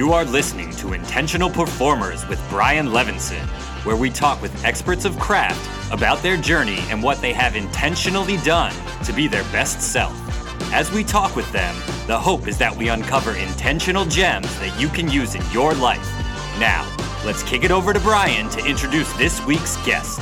You are listening to Intentional Performers with Brian Levenson, where we talk with experts of craft about their journey and what they have intentionally done to be their best self. As we talk with them, the hope is that we uncover intentional gems that you can use in your life. Now, let's kick it over to Brian to introduce this week's guest.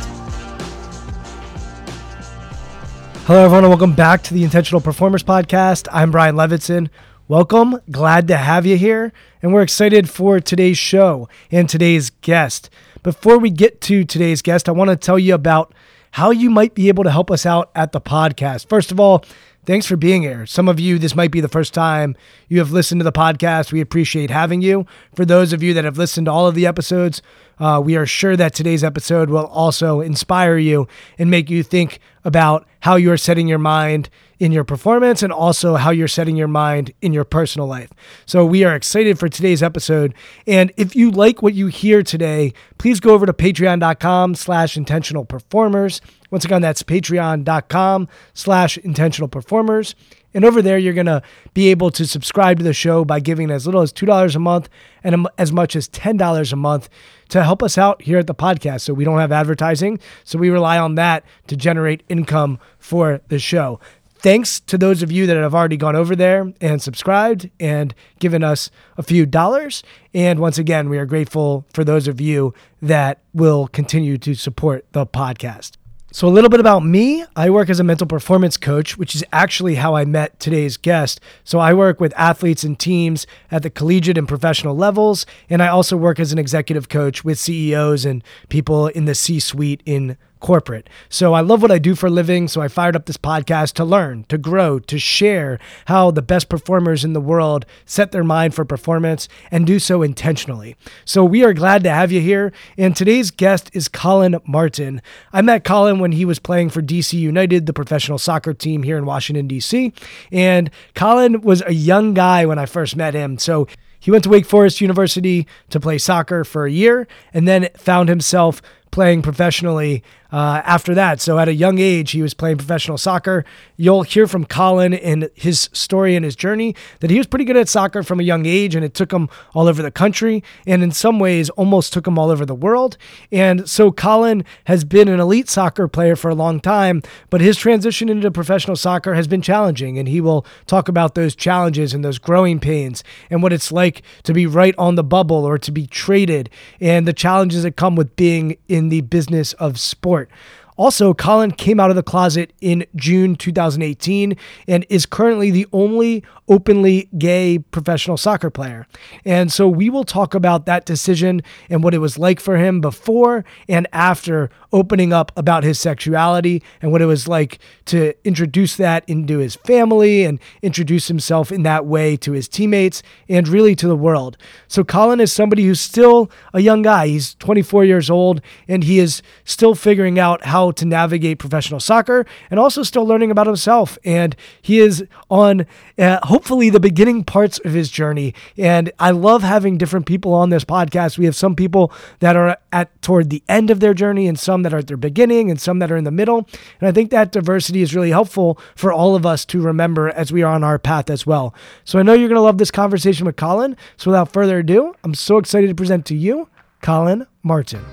Hello, everyone, and welcome back to the Intentional Performers Podcast. I'm Brian Levenson. Welcome. Glad to have you here. And we're excited for today's show and today's guest. Before we get to today's guest, I want to tell you about how you might be able to help us out at the podcast. First of all, thanks for being here. Some of you, this might be the first time you have listened to the podcast. We appreciate having you. For those of you that have listened to all of the episodes, uh, we are sure that today's episode will also inspire you and make you think about how you are setting your mind in your performance and also how you're setting your mind in your personal life. So we are excited for today's episode. And if you like what you hear today, please go over to patreon.com slash intentional performers. Once again, that's patreon.com slash intentional performers. And over there, you're going to be able to subscribe to the show by giving as little as $2 a month and as much as $10 a month to help us out here at the podcast. So we don't have advertising. So we rely on that to generate income for the show. Thanks to those of you that have already gone over there and subscribed and given us a few dollars. And once again, we are grateful for those of you that will continue to support the podcast. So, a little bit about me. I work as a mental performance coach, which is actually how I met today's guest. So, I work with athletes and teams at the collegiate and professional levels. And I also work as an executive coach with CEOs and people in the C suite in corporate. So I love what I do for a living. So I fired up this podcast to learn, to grow, to share how the best performers in the world set their mind for performance and do so intentionally. So we are glad to have you here. And today's guest is Colin Martin. I met Colin when he was playing for DC United, the professional soccer team here in Washington, D.C. And Colin was a young guy when I first met him. So he went to Wake Forest University to play soccer for a year and then found himself playing professionally uh, after that. So at a young age, he was playing professional soccer. You'll hear from Colin in his story and his journey that he was pretty good at soccer from a young age, and it took him all over the country, and in some ways, almost took him all over the world. And so Colin has been an elite soccer player for a long time, but his transition into professional soccer has been challenging, and he will talk about those challenges and those growing pains and what it's like to be right on the bubble or to be traded, and the challenges that come with being in the business of sport sport. Also, Colin came out of the closet in June 2018 and is currently the only openly gay professional soccer player. And so we will talk about that decision and what it was like for him before and after opening up about his sexuality and what it was like to introduce that into his family and introduce himself in that way to his teammates and really to the world. So Colin is somebody who's still a young guy. He's 24 years old and he is still figuring out how to navigate professional soccer and also still learning about himself. And he is on uh, hopefully the beginning parts of his journey. And I love having different people on this podcast. We have some people that are at toward the end of their journey and some that are at their beginning and some that are in the middle. And I think that diversity is really helpful for all of us to remember as we are on our path as well. So I know you're going to love this conversation with Colin. So without further ado, I'm so excited to present to you Colin Martin.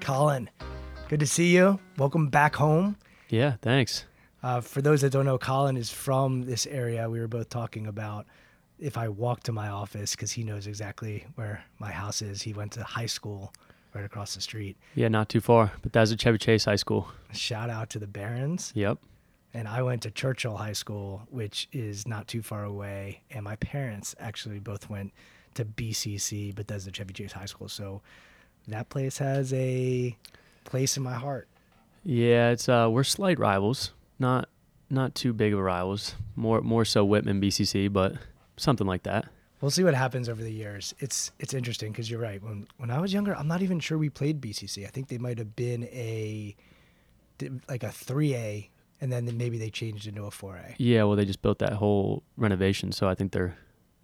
Colin, good to see you. Welcome back home. Yeah, thanks. Uh, for those that don't know, Colin is from this area. We were both talking about if I walk to my office because he knows exactly where my house is. He went to high school right across the street. Yeah, not too far, but that's at Chevy Chase High School. Shout out to the Barons. Yep. And I went to Churchill High School, which is not too far away. And my parents actually both went to BCC, but that's Bethesda Chevy Chase High School. So that place has a place in my heart. Yeah, it's uh, we're slight rivals, not not too big of rivals. More more so Whitman BCC, but something like that. We'll see what happens over the years. It's it's interesting because you're right. When when I was younger, I'm not even sure we played BCC. I think they might have been a like a three A, and then maybe they changed into a four A. Yeah, well, they just built that whole renovation, so I think they're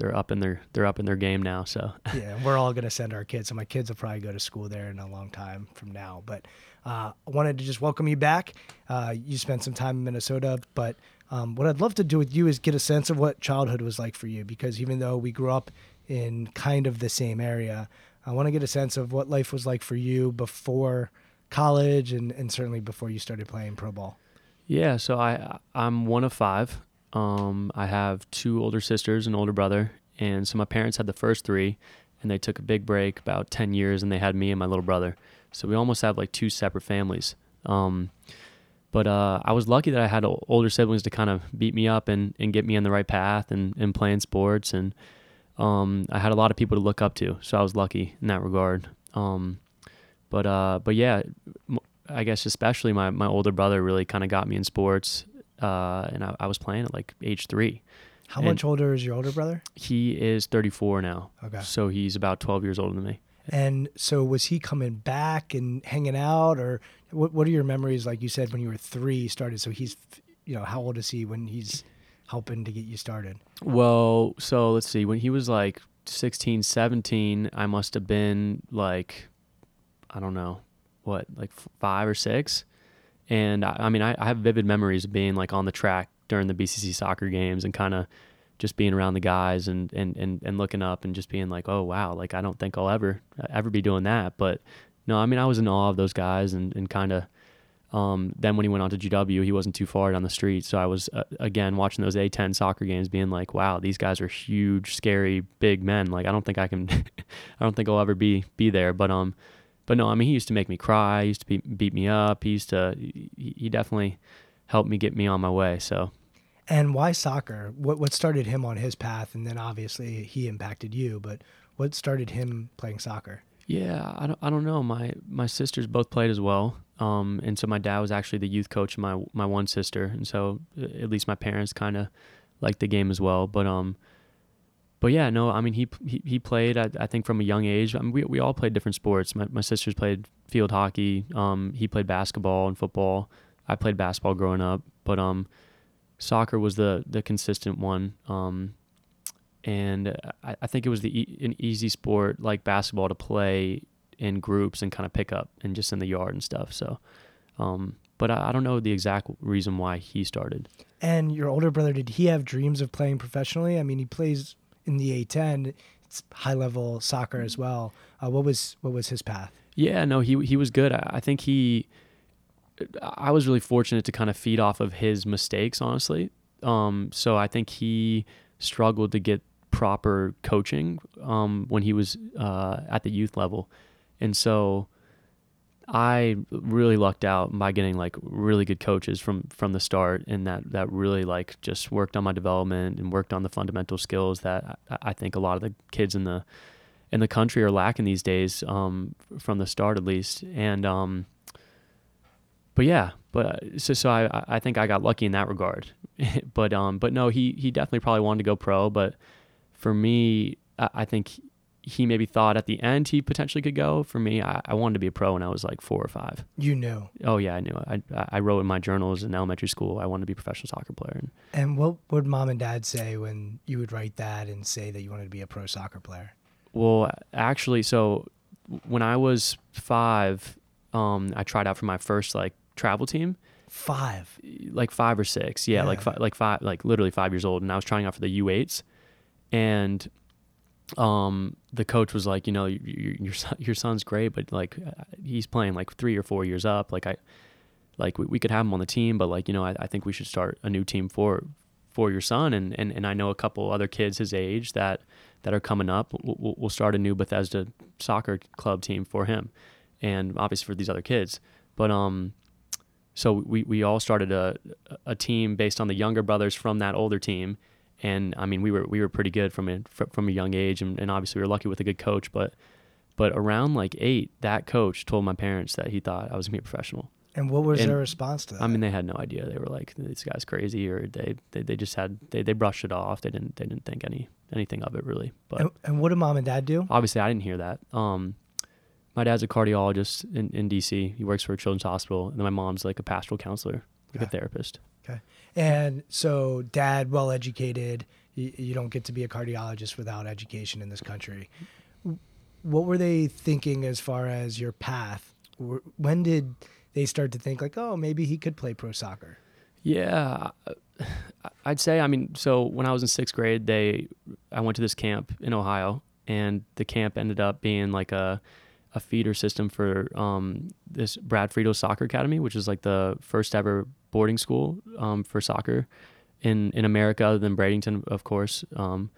they're up in their they're up in their game now. So yeah, we're all gonna send our kids. So my kids will probably go to school there in a long time from now. But uh, I wanted to just welcome you back. Uh, you spent some time in Minnesota, but um, what I'd love to do with you is get a sense of what childhood was like for you, because even though we grew up in kind of the same area, I want to get a sense of what life was like for you before college and, and certainly before you started playing pro ball. Yeah, so I I'm one of five. Um, I have two older sisters, and older brother, and so my parents had the first three, and they took a big break about ten years, and they had me and my little brother. So we almost have like two separate families. Um, but uh, I was lucky that I had older siblings to kind of beat me up and, and get me on the right path and, and playing sports. And um, I had a lot of people to look up to. So I was lucky in that regard. Um, but uh, but yeah, I guess especially my, my older brother really kind of got me in sports. Uh, and I, I, was playing at like age three. How and much older is your older brother? He is 34 now. Okay. So he's about 12 years older than me. And so was he coming back and hanging out or what what are your memories like you said when you were 3 started so he's you know how old is he when he's helping to get you started? Well, so let's see when he was like 16, 17, I must have been like I don't know, what, like 5 or 6. And I, I mean I, I have vivid memories of being like on the track during the BCC soccer games and kind of just being around the guys and, and, and, and looking up and just being like, oh, wow, like I don't think I'll ever, ever be doing that. But no, I mean, I was in awe of those guys and, and kind of, um, then when he went on to GW, he wasn't too far down the street. So I was, uh, again, watching those A10 soccer games being like, wow, these guys are huge, scary, big men. Like, I don't think I can, I don't think I'll ever be, be there. But, um, but no, I mean, he used to make me cry. He used to beat, beat me up. He used to, he, he definitely helped me get me on my way. So, and why soccer? What what started him on his path, and then obviously he impacted you. But what started him playing soccer? Yeah, I don't, I don't know. My my sisters both played as well, um, and so my dad was actually the youth coach of my my one sister, and so uh, at least my parents kind of liked the game as well. But um, but yeah, no, I mean he he, he played. I, I think from a young age. I mean, we we all played different sports. My my sisters played field hockey. Um, he played basketball and football. I played basketball growing up, but um soccer was the the consistent one. Um, and I, I, think it was the e- an easy sport like basketball to play in groups and kind of pick up and just in the yard and stuff. So, um, but I, I, don't know the exact reason why he started. And your older brother, did he have dreams of playing professionally? I mean, he plays in the A10. It's high level soccer as well. Uh, what was what was his path? Yeah, no, he he was good. I, I think he I was really fortunate to kind of feed off of his mistakes, honestly. Um, so I think he struggled to get proper coaching um, when he was uh, at the youth level, and so I really lucked out by getting like really good coaches from from the start, and that that really like just worked on my development and worked on the fundamental skills that I, think a lot of the kids in the in the country are lacking these days um, from the start at least, and um, but yeah, but so so I I think I got lucky in that regard. but um but no, he he definitely probably wanted to go pro. But for me, I, I think he maybe thought at the end he potentially could go. For me, I, I wanted to be a pro when I was like four or five. You knew? Oh yeah, I knew. I I wrote in my journals in elementary school I wanted to be a professional soccer player. And, and what would mom and dad say when you would write that and say that you wanted to be a pro soccer player? Well, actually, so when I was five, um, I tried out for my first like travel team. Five, like five or six, yeah, yeah. like five, like five, like literally five years old, and I was trying out for the U8s, and um, the coach was like, you know, your your, your son's great, but like he's playing like three or four years up. Like I, like we, we could have him on the team, but like you know, I, I think we should start a new team for for your son. And and and I know a couple other kids his age that that are coming up. We'll, we'll start a new Bethesda soccer club team for him, and obviously for these other kids. But um, so we we all started a a team based on the younger brothers from that older team. And I mean, we were we were pretty good from a from a young age, and, and obviously we were lucky with a good coach. But but around like eight, that coach told my parents that he thought I was gonna be a professional. And what was And- their response to that? I mean, they had no idea. They were like, "This guy's crazy," or they, they, they just had they, they brushed it off. They didn't they didn't think any anything of it really. But and, and what did mom and dad do? obviously, I didn't hear that. Um, my dad's a cardiologist in, in DC. He works for a children's hospital, and then my mom's like a pastoral counselor, like a therapist. Okay. And so, dad, well educated. You, you don't get to be a cardiologist without education in this country. What were they thinking as far as your path? When did they start to think like, oh, maybe he could play pro soccer? Yeah, I'd say. I mean, so when I was in sixth grade, they I went to this camp in Ohio, and the camp ended up being like a a feeder system for um, this Brad Friedel Soccer Academy, which is like the first ever boarding school um, for soccer in in America, other than Bradenton, of course. Um,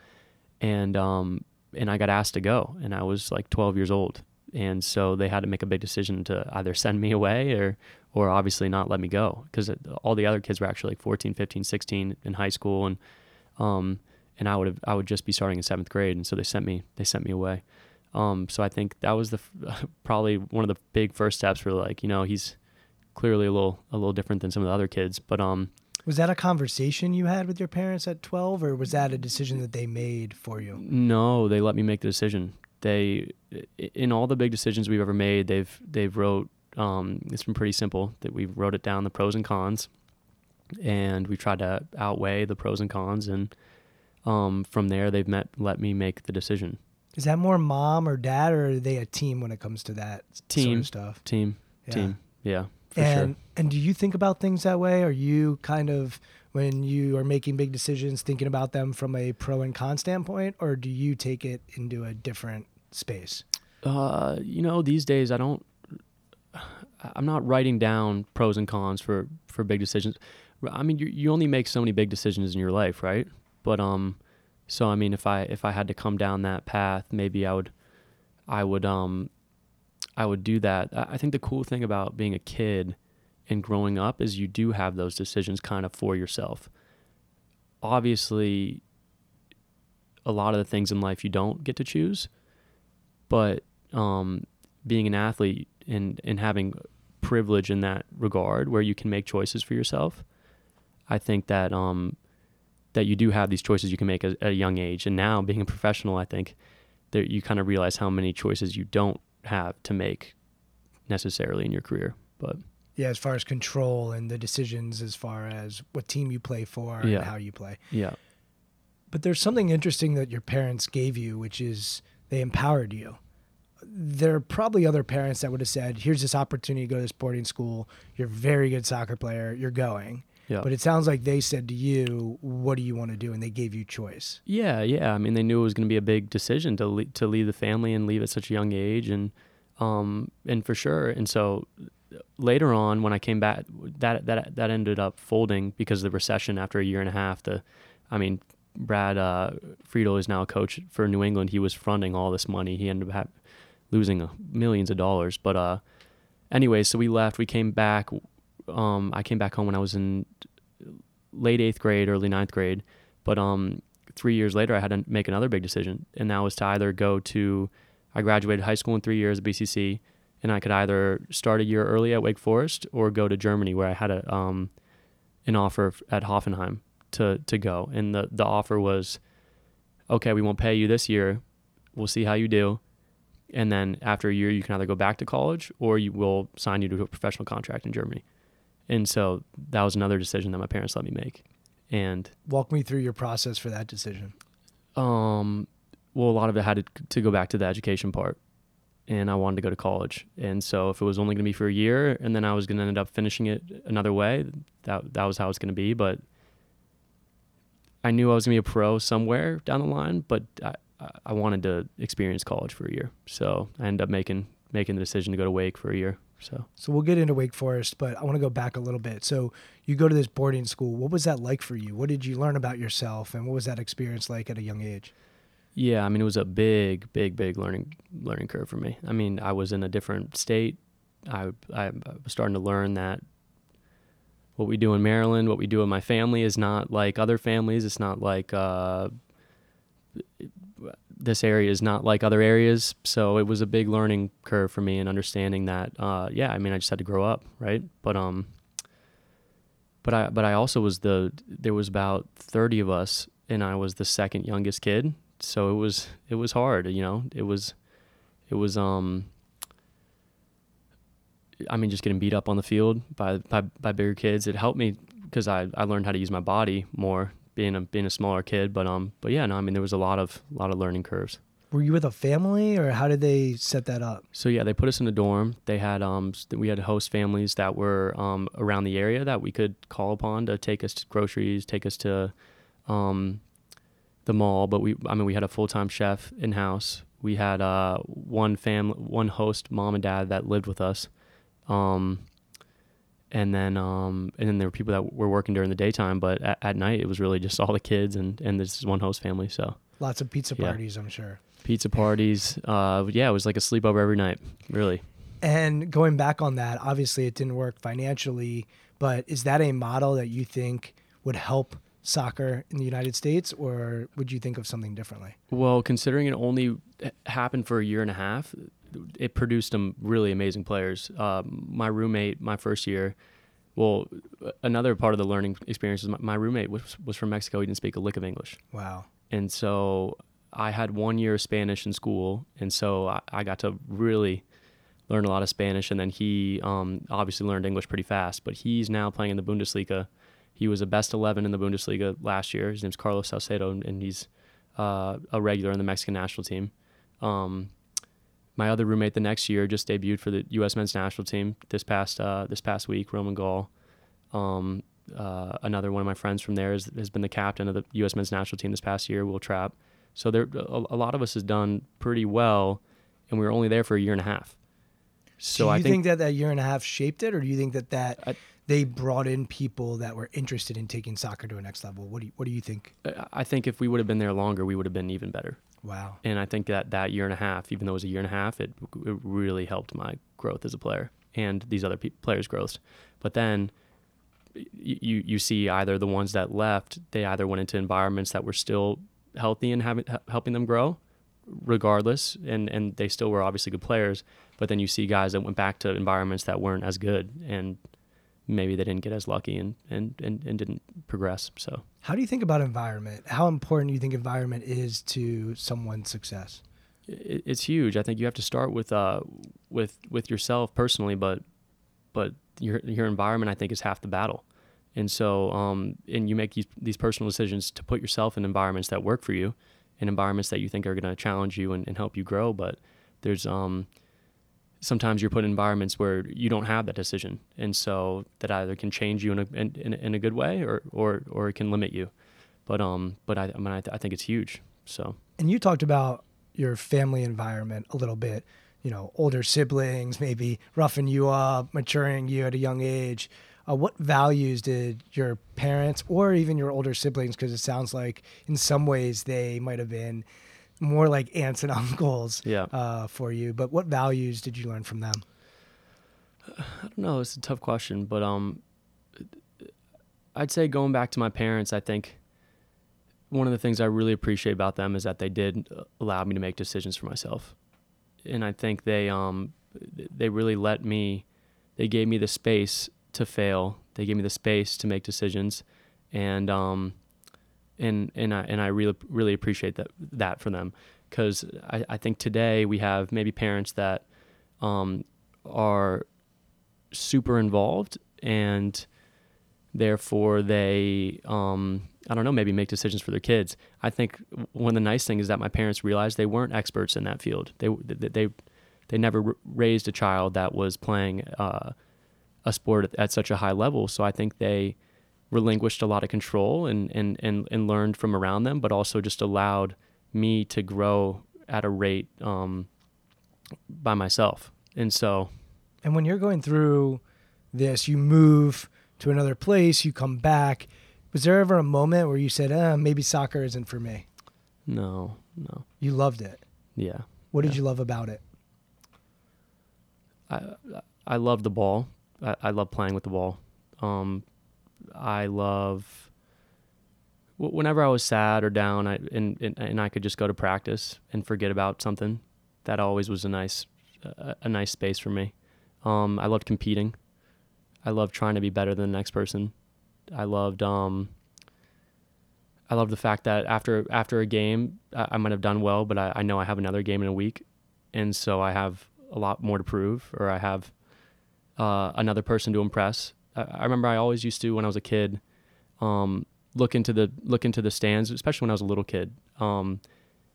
and um, and I got asked to go, and I was like 12 years old, and so they had to make a big decision to either send me away or or obviously not let me go because all the other kids were actually like 14, 15, 16 in high school, and um, and I would have I would just be starting in seventh grade, and so they sent me they sent me away. Um, so I think that was the probably one of the big first steps for like you know he's clearly a little a little different than some of the other kids, but um Was that a conversation you had with your parents at 12, or was that a decision that they made for you? No, they let me make the decision. They, in all the big decisions we've ever made, they've they've wrote. Um, it's been pretty simple. That we wrote it down the pros and cons, and we tried to outweigh the pros and cons, and um, from there they've met let me make the decision. Is that more mom or dad, or are they a team when it comes to that sort Team. of stuff? Team, Yeah. team, yeah, for and sure. and do you think about things that way? Are you kind of when you are making big decisions thinking about them from a pro and con standpoint, or do you take it into a different space? Uh, you know, these days I don't. I'm not writing down pros and cons for for big decisions. I mean, you you only make so many big decisions in your life, right? But um, so I mean, if I if I had to come down that path, maybe I would, I would um, I would do that. I think the cool thing about being a kid and growing up is you do have those decisions kind of for yourself. Obviously, a lot of the things in life you don't get to choose, but um, being an athlete and and having privilege in that regard, where you can make choices for yourself, I think that um, that you do have these choices you can make at, at a young age. And now, being a professional, I think that you kind of realize how many choices you don't have to make necessarily in your career. But Yeah, as far as control and the decisions, as far as what team you play for Yeah. and how you play. yeah, But there's something interesting that your parents gave you, which is they empowered you. There are probably other parents that would have said, "Here's this opportunity to go to this boarding school. You're a very good soccer player. You're going." Yeah. But it sounds like they said to you, "What do you want to do?" and they gave you choice. Yeah, yeah. I mean, they knew it was going to be a big decision to le- to leave the family and leave at such a young age, and um, and for sure. And so later on, when I came back, that that that ended up folding because of the recession after a year and a half. The, I mean, Brad uh, Friedel is now a coach for New England. He was fronting all this money. He ended up ha- losing uh, millions of dollars. But uh, anyway, so we left. We came back. Um, I came back home when I was in late eighth grade, early ninth grade. But um, three years later, I had to make another big decision, and that was to either go to. I graduated high school in three years at BCC, and I could either start a year early at Wake Forest or go to Germany, where I had a um, an offer at Hoffenheim to to go, and the the offer was, okay, we won't pay you this year, we'll see how you do, and then after a year, you can either go back to college or you will sign you to a professional contract in Germany, and so that was another decision that my parents let me make, and Walk me through your process for that decision. um, well, a lot of it had to, to go back to the education part, and I wanted to go to college. And so, if it was only going to be for a year, and then I was going to end up finishing it another way, that that was how it's going to be. But I knew I was going to be a pro somewhere down the line, but I, I- I wanted to experience college for a year. So I ended up making making the decision to go to Wake for a year. So So we'll get into Wake Forest, but I want to go back a little bit. So you go to this boarding school. What was that like for you? What did you learn about yourself, and what was that experience like at a young age? yeah, I mean, it was a big, big, big learning learning curve for me. I mean, I was in a different state. I I was starting to learn that what we do in Maryland, what we do in my family, is not like other families. It's not like uh, this area is not like other areas. So it was a big learning curve for me and understanding that. Uh, yeah, I mean, I just had to grow up, right? But um, but I but I also was the there was about thirty of us, and I was the second youngest kid. So it was it was hard, you know. It was it was um. I mean, just getting beat up on the field by by, by bigger kids. It helped me because I, I learned how to use my body more being a being a smaller kid. But um, but yeah, no, I mean there was a lot of lot of learning curves. Were you with a family, or how did they set that up? So yeah, they put us in a dorm. They had um, we had host families that were um around the area that we could call upon to take us to groceries, take us to, um, the mall. But we, I mean, we had a full time chef in house. We had uh one family, one host, mom and dad that lived with us, um, and then um and then there were people that were working during the daytime, but at, at night it was really just all the kids and and this one host family. So Lots of pizza Yeah. parties, I'm sure. pizza parties, uh, yeah, it was like a sleepover every night, really. And going back on that, obviously it didn't work financially, but is that a model that you think would help soccer in the United States, or would you think of something differently? Well, considering it only happened for a year and a half, it produced some really amazing players. Um, my roommate, my first year, well, another part of the learning experience is my, my roommate was, was from Mexico. He didn't speak a lick of English. Wow. And so I had one year of Spanish in school. And so I, I got to really learn a lot of Spanish. And then he um, obviously learned English pretty fast, but he's now playing in the Bundesliga. He was a best 11 in the Bundesliga last year. His name's Carlos Salcedo, and he's uh, a regular in the Mexican national team. Um, my other roommate the next year just debuted for the U.S. men's national team this past uh, this past week. Romain Gall, um, uh, another one of my friends from there has, has been the captain of the U.S. men's national team this past year. Wil Trapp. So there, a, a lot of us has done pretty well, and we were only there for a year and a half. So do you I think, that that year and a half shaped it, or do you think that that I- they brought in people that were interested in taking soccer to a next level? What do you, what do you think? I think if we would have been there longer, we would have been even better. Wow. And I think that that year and a half, even though it was a year and a half, it, it really helped my growth as a player and these other pe- players' growth. But then you you see either the ones that left, they either went into environments that were still healthy and having helping them grow, regardless, and and they still were obviously good players. But then you see guys that went back to environments that weren't as good, and maybe they didn't get as lucky and and and, and didn't progress. So. How do you think about environment? How important do you think environment is to someone's success? it, it's huge. I think you have to start with uh with with yourself personally, but but your your environment I think is half the battle. And so um and you make these, these personal decisions to put yourself in environments that work for you, in environments that you think are going to challenge you and, and help you grow. But there's um sometimes you're put in environments where you don't have that decision, and so that either can change you in a in, in, a good way or or or it can limit you. But um but I I mean I, th- I think it's huge. So. And you talked about your family environment a little bit. You know, older siblings maybe roughing you up, maturing you at a young age. Uh, what values did your parents or even your older siblings, because it sounds like in some ways they might have been more like aunts and uncles Yeah. uh, for you, but what values did you learn from them? I don't know. It's a tough question, but um, I'd say going back to my parents, I think one of the things I really appreciate about them is that they did allow me to make decisions for myself, and I think they um, they really let me, they gave me the space to fail. They gave me the space to make decisions, and um, and and I and I really really appreciate that that for them because I, I think today we have maybe parents that um, are super involved and therefore they um, I don't know maybe make decisions for their kids. I think one of the nice things is that my parents realized they weren't experts in that field. They they they, never raised a child that was playing uh, a sport at, at such a high level. So I think they relinquished a lot of control and, and, and, and learned from around them, but also just allowed me to grow at a rate um, by myself. And so And when you're going through this, you move to another place, you come back. Was there ever a moment where you said, uh, maybe soccer isn't for me? No, no. You loved it. Yeah. What did Yeah. you love about it? I I love the ball. I, I love playing with the ball. Um, I love whenever I was sad or down, I and, and and I could just go to practice and forget about something. That always was a nice a, a nice space for me. Um, I loved competing. I loved trying to be better than the next person. I loved um. I loved the fact that after after a game, I, I might have done well, but I, I know I have another game in a week, and so I have a lot more to prove, or I have uh, another person to impress. I, remember I always used to when I was a kid, um, look into the look into the stands, especially when I was a little kid. Um,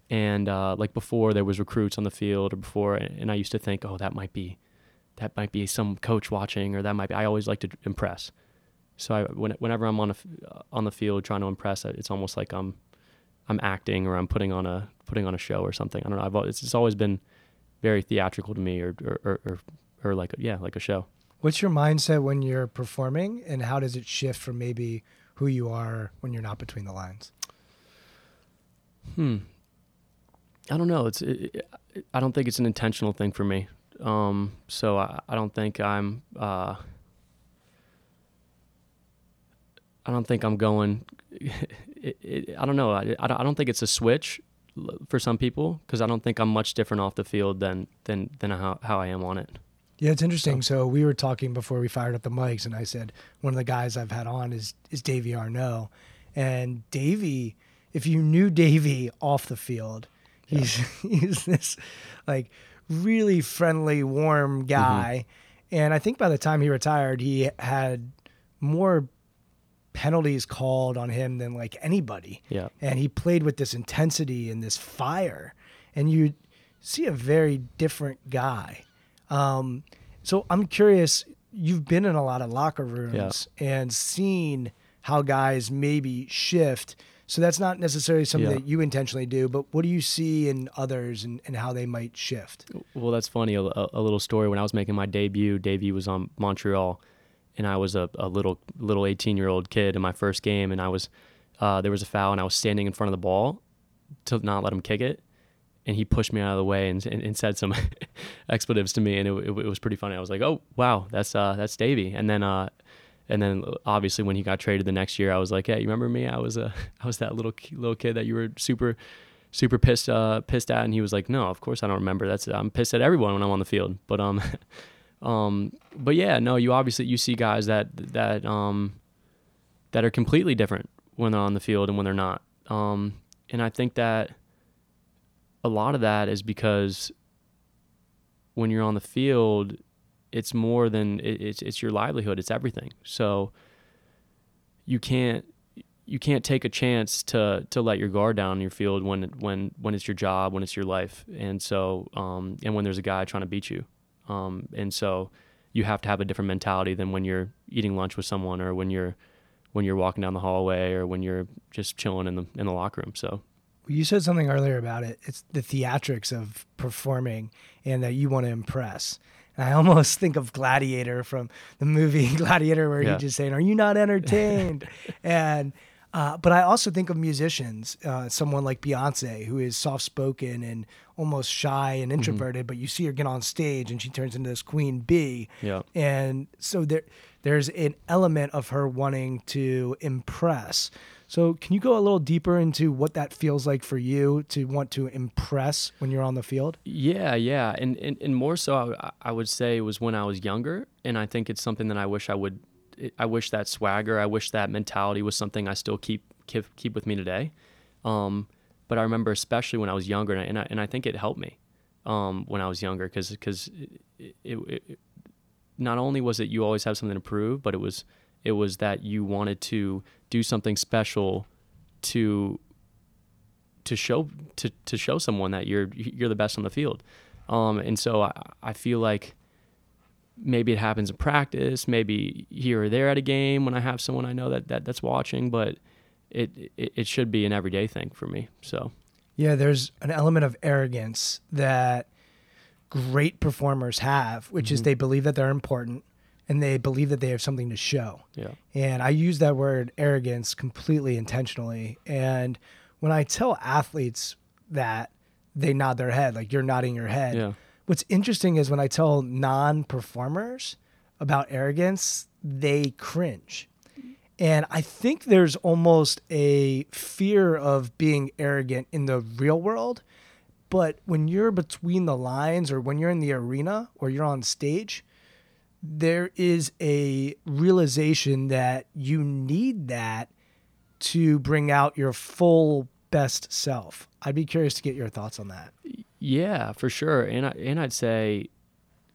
and uh, like before there was recruits on the field, or before, and I used to think, oh, that might be, that might be some coach watching, or that might be. I always like to impress. So I, when, whenever I'm on a, uh, on the field trying to impress, it's almost like I'm I'm acting or I'm putting on a putting on a show or something. I don't know. I've it's, it's always been very theatrical to me, or or or, or, or like a, yeah, like a show. What's your mindset when you're performing, and how does it shift from maybe who you are when you're not between the lines? Hmm. I don't know. It's. It, it, I don't think it's an intentional thing for me. Um. So I, I don't think I'm. Uh. I don't think I'm going. It, I don't know. I, I don't- think it's a switch for some people because I don't think I'm much different off the field than than than how, how I am on it. Yeah, it's interesting. So we were talking before we fired up the mics, and I said one of the guys I've had on is is Davy Arnaud, and Davy. If you knew Davy off the field, he's he's this like really friendly, warm mm-hmm. guy, and I think by the time he retired, he had more penalties called on him than like anybody Yeah. and he played with this intensity and this fire and you see a very different guy um, so i'm curious you've been in a lot of locker rooms and seen how guys maybe shift so that's not necessarily something Yeah. that you intentionally do but what do you see in others and, and how they might shift Well, that's funny. A, a, little story. When I was making my debut, Davy was on Montreal, and I was a, a little little 18 year old kid in my first game, and I was uh, there was a foul, and I was standing in front of the ball to not let him kick it, and he pushed me out of the way and, and, and said some expletives to me, and it, it, it was pretty funny. I was like, oh wow, that's uh, that's Davy, and then. Uh, and then obviously when he got traded the next year, I was like, "Hey, you remember me? I was uh, I was that little little kid that you were super super pissed uh, pissed at." And he was like, "No, of course I don't remember. That's I'm pissed at everyone when I'm on the field." But um, um, but yeah, no, you obviously you see guys that that um that are completely different when they're on the field and when they're not. Um, and I think that a lot of that is because when you're on the field, it's more than it, it's it's your livelihood. It's everything. So you can't you can't take a chance to to let your guard down in your field when when when it's your job, when it's your life, and so um, and when there's a guy trying to beat you, um, and so you have to have a different mentality than when you're eating lunch with someone or when you're when you're walking down the hallway or when you're just chilling in the in the locker room. So you said something earlier about it it's the theatrics of performing and that you want to impress and i almost think of gladiator from the movie gladiator where Yeah. he's just saying are you not entertained and uh, but I also think of musicians, uh, someone like Beyonce, who is soft spoken and almost shy and introverted, but you see her get on stage and she turns into this queen bee. Yeah. And so there, there's an element of her wanting to impress. So can you go a little deeper into what that feels like for you to want to impress when you're on the field? Yeah, yeah, and and, and more so, I, I would say it was when I was younger, and I think it's something that I wish I would. I wish that swagger, I wish that mentality was something I still keep keep, keep with me today. Um, but I remember especially when I was younger, and I, and I, and I think it helped me um, when I was younger because because it, it, it, not only was it you always have something to prove, but it was it was that you wanted to do something special to to show to, to show someone that you're you're the best on the field. Um, and so I, I feel like maybe it happens in practice, maybe here or there at a game when I have someone I know that, that that's watching, but it, it it should be an everyday thing for me. So Yeah, there's an element of arrogance that great performers have, which is they believe that they're important and they believe that they have something to show. Yeah. And I use that word arrogance completely intentionally. And when I tell athletes that, they nod their head, like you're nodding your head. Yeah. What's interesting is when I tell non performers about arrogance, they cringe. And I think there's almost a fear of being arrogant in the real world. But when you're between the lines or when you're in the arena or you're on stage, there is a realization that you need that to bring out your full best self. I'd be curious to get your thoughts on that. Yeah, for sure. And I, and I'd say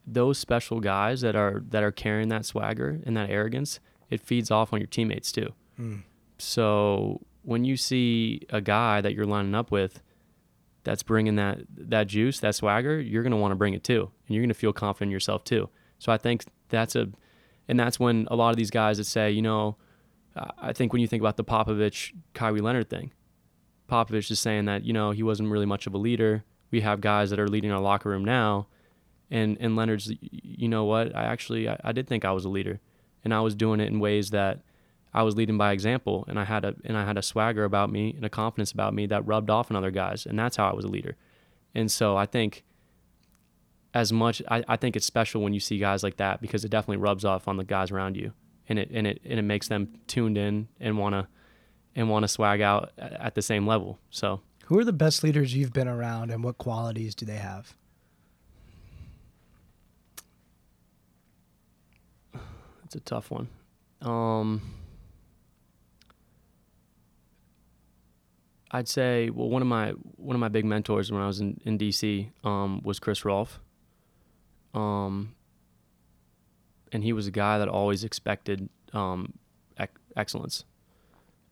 those special guys that are that are carrying that swagger and that arrogance, it feeds off on your teammates too. Hmm. So when you see a guy that you're lining up with that's bringing that that juice, that swagger, you're going to want to bring it too, and you're going to feel confident in yourself too. So I think that's a, and that's when a lot of these guys that say, you know, I think when you think about the Popovich Kawhi Leonard thing, Popovich is saying that you know he wasn't really much of a leader. We have guys that are leading our locker room now, and and Leonard's, you know what? I actually I, I did think I was a leader, and I was doing it in ways that I was leading by example, and I had a and I had a swagger about me and a confidence about me that rubbed off on other guys, and that's how I was a leader. And so I think as much I, I think it's special when you see guys like that because it definitely rubs off on the guys around you, and it and it and it makes them tuned in and wanna and want to swag out at the same level. So Who are the best leaders you've been around and what qualities do they have? it's a tough one. Um, I'd say well one of my one of my big mentors when I was in, in DC um, was Chris Rolfe. Um, and he was a guy that always expected um, ec- excellence,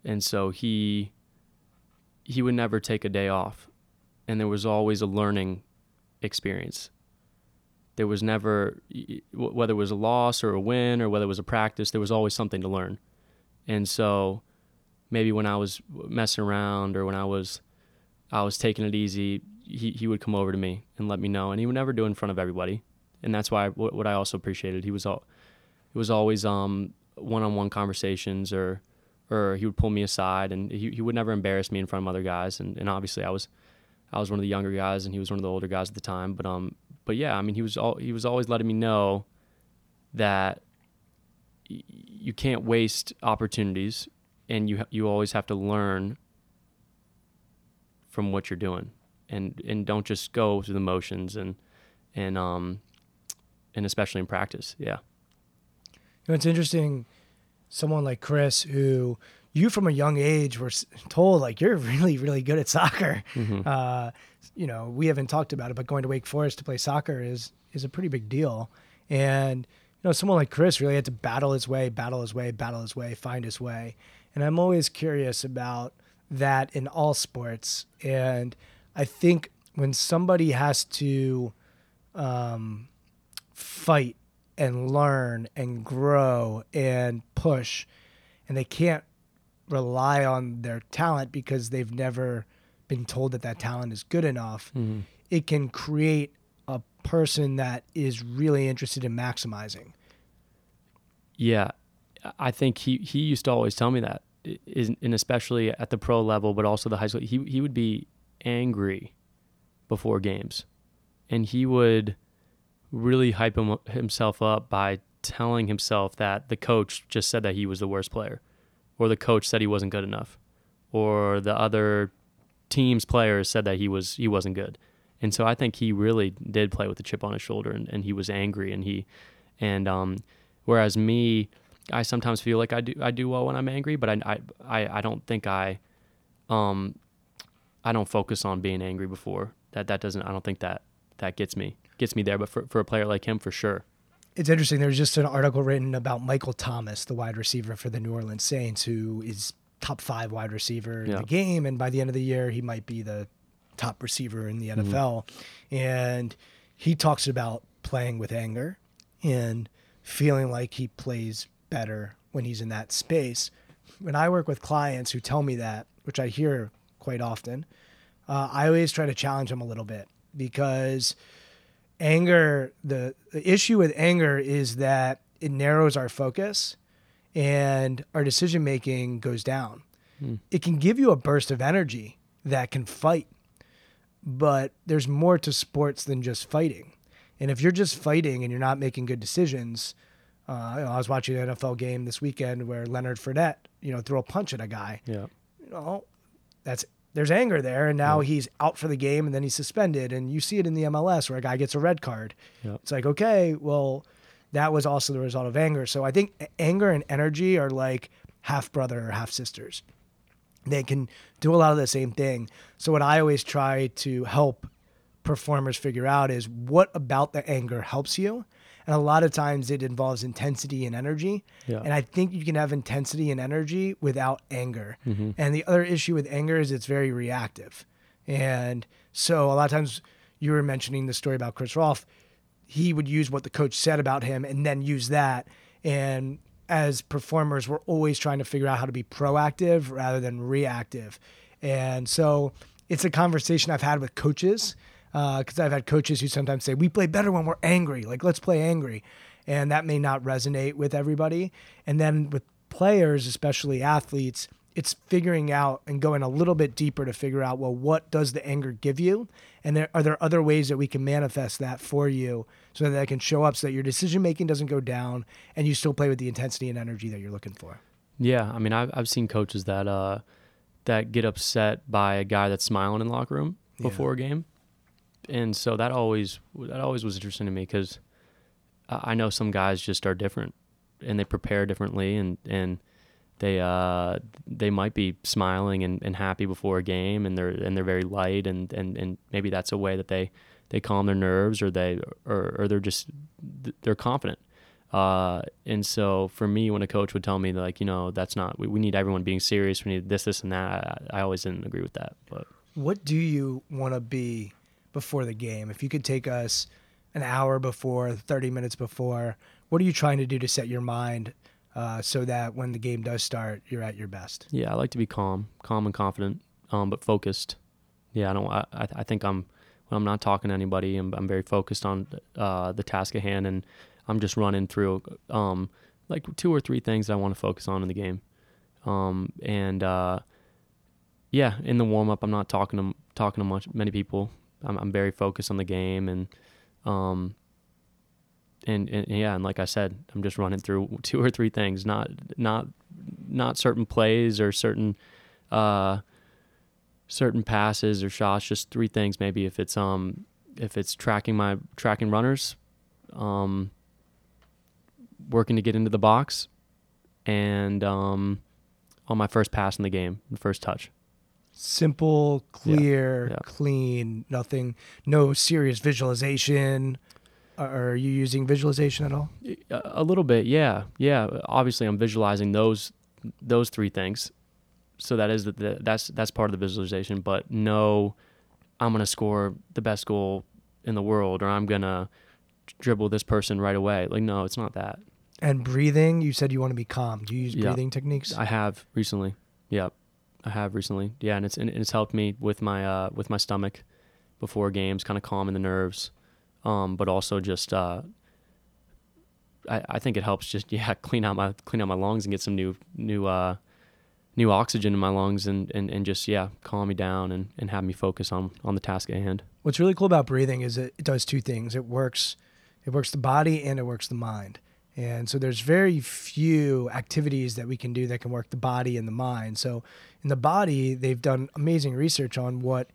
and so he he would never take a day off, and there was always a learning experience. There was never whether it was a loss or a win or whether it was a practice, there was always something to learn, and so maybe when I was messing around or when I was I was taking it easy, he, he would come over to me and let me know, and he would never do it in front of everybody, and that's why what, what I also appreciated. He was all it was always um one-on-one conversations or or he would pull me aside and he, he would never embarrass me in front of other guys. And, and obviously I was I was one of the younger guys and he was one of the older guys at the time. But um but yeah I mean he was all he was always letting me know that y- you can't waste opportunities and you you always have to learn from what you're doing. And and don't just go through the motions and and um and especially in practice yeah You know, it's interesting. Someone like Chris, who you from a young age were told like you're really, really good at soccer. Uh, you know, we haven't talked about it, but going to Wake Forest to play soccer is is a pretty big deal. And you know, someone like Chris really had to battle his way, battle his way, battle his way, find his way. And I'm always curious about that in all sports. And I think when somebody has to um, fight and learn and grow and push. And they can't rely on their talent because they've never been told that that talent is good enough. Mm-hmm. It can create a person that is really interested in maximizing. Yeah, I think he he used to always tell me that, and especially at the pro level, but also the high school. He he would be angry before games, and he would really hype him, himself up by telling himself that the coach just said that he was the worst player, or the coach said he wasn't good enough, or the other team's players said that he was he wasn't good. And so I think he really did play with a chip on his shoulder and, and he was angry and he and um whereas me I sometimes feel like I do I do well when I'm angry, but I I, I, I don't think I um I don't focus on being angry before. That that doesn't I don't think that that gets me gets me there, but for for a player like him for sure. it's interesting there's just an article written about michael thomas the wide receiver for the new orleans saints who is top five wide receiver in Yeah. the game and by the end of the year he might be the top receiver in the nfl and he talks about playing with anger and feeling like he plays better when he's in that space when i work with clients who tell me that which i hear quite often uh, i always try to challenge them a little bit because anger the, the issue with anger is that it narrows our focus and our decision making goes down. It can give you a burst of energy that can fight, but there's more to sports than just fighting. And if you're just fighting and you're not making good decisions, uh, you know, I was watching an NFL game this weekend where Leonard Fournette, you know, threw a punch at a guy. Yeah. You know, that's there's anger there, and now he's out for the game, and then he's suspended, and you see it in the MLS where a guy gets a red card. Yeah. It's like okay, well, that was also the result of anger. So I think anger and energy are like half brother or half sisters. They can do a lot of the same thing. So what I always try to help performers figure out is what about the anger helps you. And a lot of times it involves intensity and energy. Yeah. And I think you can have intensity and energy without anger. Mm-hmm. And the other issue with anger is it's very reactive. And so a lot of times you were mentioning the story about Chris Rolfe. He would use what the coach said about him and then use that. And as performers, we're always trying to figure out how to be proactive rather than reactive. And so it's a conversation I've had with coaches because I've had coaches who sometimes say, we play better when we're angry. Like, let's play angry. And that may not resonate with everybody. And then with players, especially athletes, it's figuring out and going a little bit deeper to figure out, well, what does the anger give you? And there, are there other ways that we can manifest that for you so that that can show up so that your decision making doesn't go down and you still play with the intensity and energy that you're looking for? Yeah, I mean, I've I've seen coaches that uh that get upset by a guy that's smiling in the locker room before a game, and so that always that always was interesting to me because I know some guys just are different and they prepare differently and and they uh they might be smiling and, and happy before a game and they're and they're very light and, and, and maybe that's a way that they, they calm their nerves or they or, or they're just they're confident. Uh, and so for me, when a coach would tell me like, you know, that's not, we, we need everyone being serious. We need this, this, and that. I, I always didn't agree with that. But What do you want to be before the game? If you could take us an hour before, 30 minutes before, what are you trying to do to set your mind uh, so that when the game does start, you're at your best? yeah, I like to be calm, calm and confident, um, but focused. Yeah, I don't. I, I think I'm when I'm not talking to anybody. I'm, I'm very focused on uh, the task at hand, and I'm just running through um, like two or three things I want to focus on in the game. Um, and uh, yeah, in the warm up, I'm not talking to talking to much many people. I'm, I'm very focused on the game, and um, and, and yeah, and like I said, I'm just running through two or three things, not not not certain plays or certain uh, certain passes or shots, just three things maybe. If it's um if it's tracking my tracking runners, um, working to get into the box, and um, on my first pass in the game, the first touch. Simple, clear, yeah. clean, nothing, no serious visualization. Are you using visualization at all? A uh, a little bit, yeah, yeah. Obviously, I'm visualizing those those three things, so that is the, the that's that's part of the visualization. But no, I'm gonna score the best goal in the world, or I'm gonna dribble this person right away. Like, no, it's not that. And breathing, you said you want to be calm. Do you use Yeah. breathing techniques? I have recently, yep, I have recently, yeah, and it's and it's helped me with my uh with my stomach before games, kind of calming the nerves, um, but also just uh. I, I think it helps just yeah clean out my clean out my lungs and get some new new uh new oxygen in my lungs and, and, and just yeah calm me down and, and have me focus on on the task at hand What's really cool about breathing is it, it does two things. It works, it works the body and it works the mind. And so there's very few activities that we can do that can work the body and the mind. So in the body, they've done amazing research on what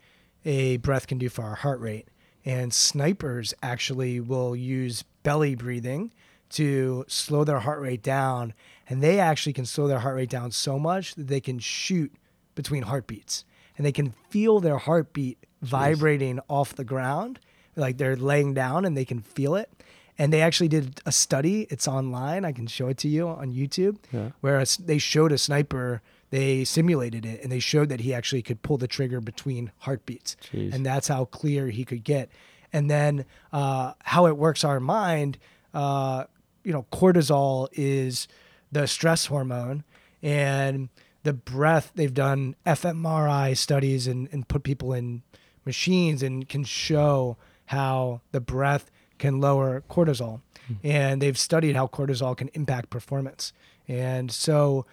a breath can do for our heart rate. And snipers actually will use belly breathing to slow their heart rate down. And they actually can slow their heart rate down so much that they can shoot between heartbeats and they can feel their heartbeat vibrating off the ground. Like they're laying down and they can feel it. And they actually did a study. It's online. I can show it to you on YouTube, Yeah. where they showed a sniper. They simulated it, and they showed that he actually could pull the trigger between heartbeats, Jeez. and that's how clear he could get. And then uh, how it works our mind. Uh, you know, cortisol is the stress hormone, and the breath. They've done fMRI studies and, and put people in machines and can show how the breath can lower cortisol, and they've studied how cortisol can impact performance. And so,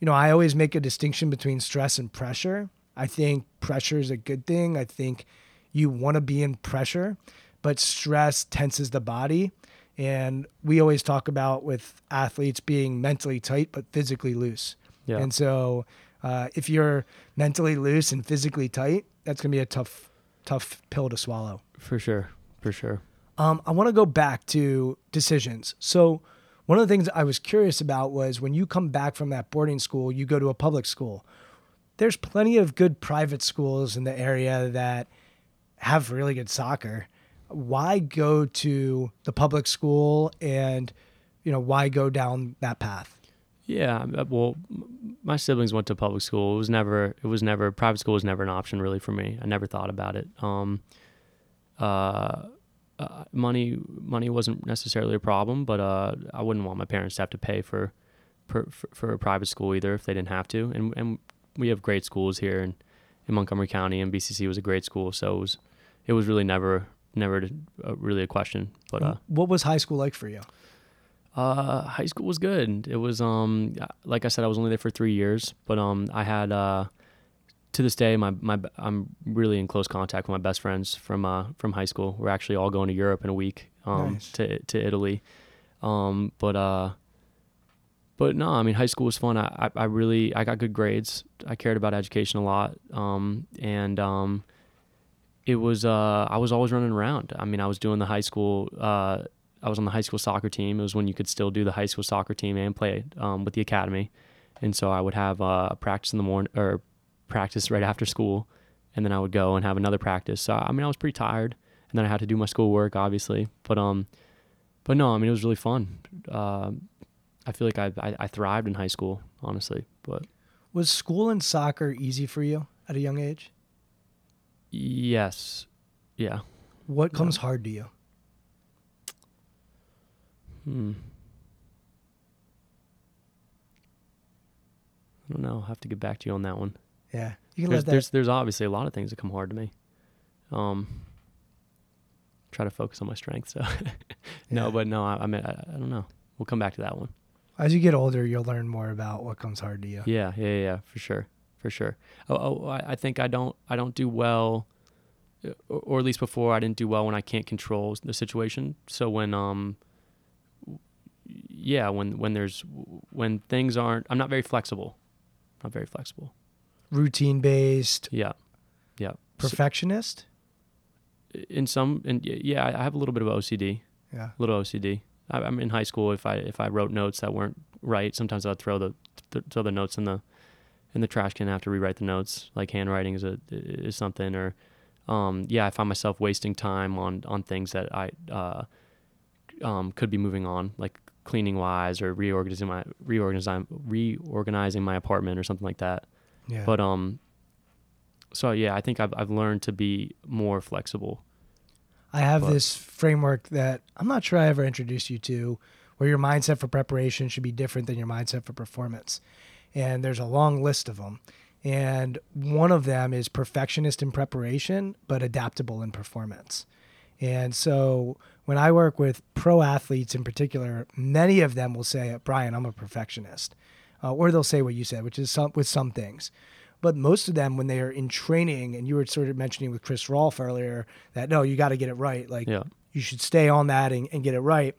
you know, I always make a distinction between stress and pressure. I think pressure is a good thing. I think you want to be in pressure, but stress tenses the body. And we always talk about with athletes being mentally tight but physically loose. Yeah. And so, uh, if you're mentally loose and physically tight, that's going to be a tough, tough pill to swallow. For sure. For sure. Um, I want to go back to decisions. So, one of the things I was curious about was when you come back from that boarding school, you go to a public school. There's plenty of good private schools in the area that have really good soccer. Why go to the public school and, you know, why go down that path? Yeah, uh, well, my siblings went to public school. It was never, it was never, private school was never an option really for me. I never thought about it. Um, uh, uh, money, money wasn't necessarily a problem, but uh, I wouldn't want my parents to have to pay for, for, for, a private school either if they didn't have to. And and we have great schools here in, in Montgomery County, and BCC was a great school, so it was, it was really never, never uh, really a question. But uh, what was high school like for you? uh, high school was good. It was um like I said, I was only there for three years, but um I had uh to this day my my I'm really in close contact with my best friends from uh from high school. We're actually all going to Europe in a week um Nice. to to Italy, um but uh but no, I mean high school was fun. I, I I really I got good grades. I cared about education a lot, um and um it was uh I was always running around. I mean I was doing the high school uh I was on the high school soccer team. It was when you could still do the high school soccer team and play um, with the academy. And so I would have uh, a practice in the morning or practice right after school, and then I would go and have another practice. So I mean, I was pretty tired, and then I had to do my schoolwork, obviously. But um, but no, I mean, it was really fun. Uh, I feel like I, I I thrived in high school, honestly. But Was school and soccer easy for you at a young age? yes, yeah. What comes hard to you? Hmm. I don't know. I'll have to get back to you on that one. Yeah, you can there's, let that. there's there's obviously a lot of things that come hard to me. Um, try to focus on my strengths. So no, Yeah. but no, I, I mean I, I don't know. We'll come back to that one. As you get older, you'll learn more about what comes hard to you. Yeah, yeah, yeah, for sure, for sure. Oh, oh I, I think I don't I don't do well, uh, or, or at least before I didn't do well when I can't control the situation. So when um, yeah, when when there's when things aren't, I'm not very flexible. Not very flexible. Routine based, Yeah, yeah. Perfectionist. in some and yeah I have a little bit of OCD Yeah. a little OCD I, I'm in high school if I if I wrote notes that weren't right sometimes I'd throw the th- throw the notes in the in the trash can to rewrite the notes like handwriting is a is something or um yeah I find myself wasting time on on things that I uh um could be moving on like cleaning wise or reorganizing my reorganizing reorganizing my apartment or something like that Yeah. but um so yeah I think I've I've learned to be more flexible I have But- this framework that I'm not sure I ever introduced you to, where your mindset for preparation should be different than your mindset for performance. And there's a long list of them. And one of them is perfectionist in preparation, but adaptable in performance. And so when I work with pro athletes in particular, many of them will say, Brian, I'm a perfectionist. Uh, or they'll say what you said, which is some, with some things. But most of them, when they are in training, and you were sort of mentioning with Chris Rolfe earlier that no, you got to get it right. Like Yeah. you should stay on that and, and get it right.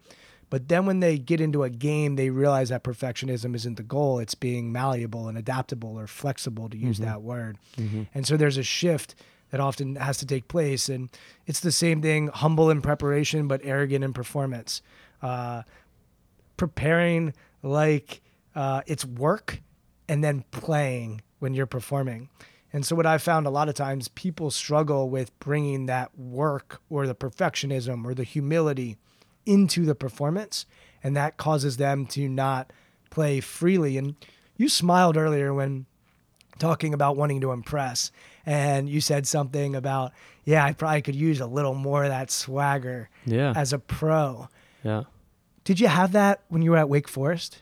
But then when they get into a game, they realize that perfectionism isn't the goal. It's being malleable and adaptable or flexible, to use that word. And so there's a shift that often has to take place. And it's the same thing humble in preparation, but arrogant in performance. Uh, preparing like uh, it's work and then playing when you're performing. And so, what I've found a lot of times, people struggle with bringing that work or the perfectionism or the humility into the performance. And that causes them to not play freely. And you smiled earlier when talking about wanting to impress. And you said something about, yeah, I probably could use a little more of that swagger Yeah. as a pro. Yeah. Did you have that when you were at Wake Forest?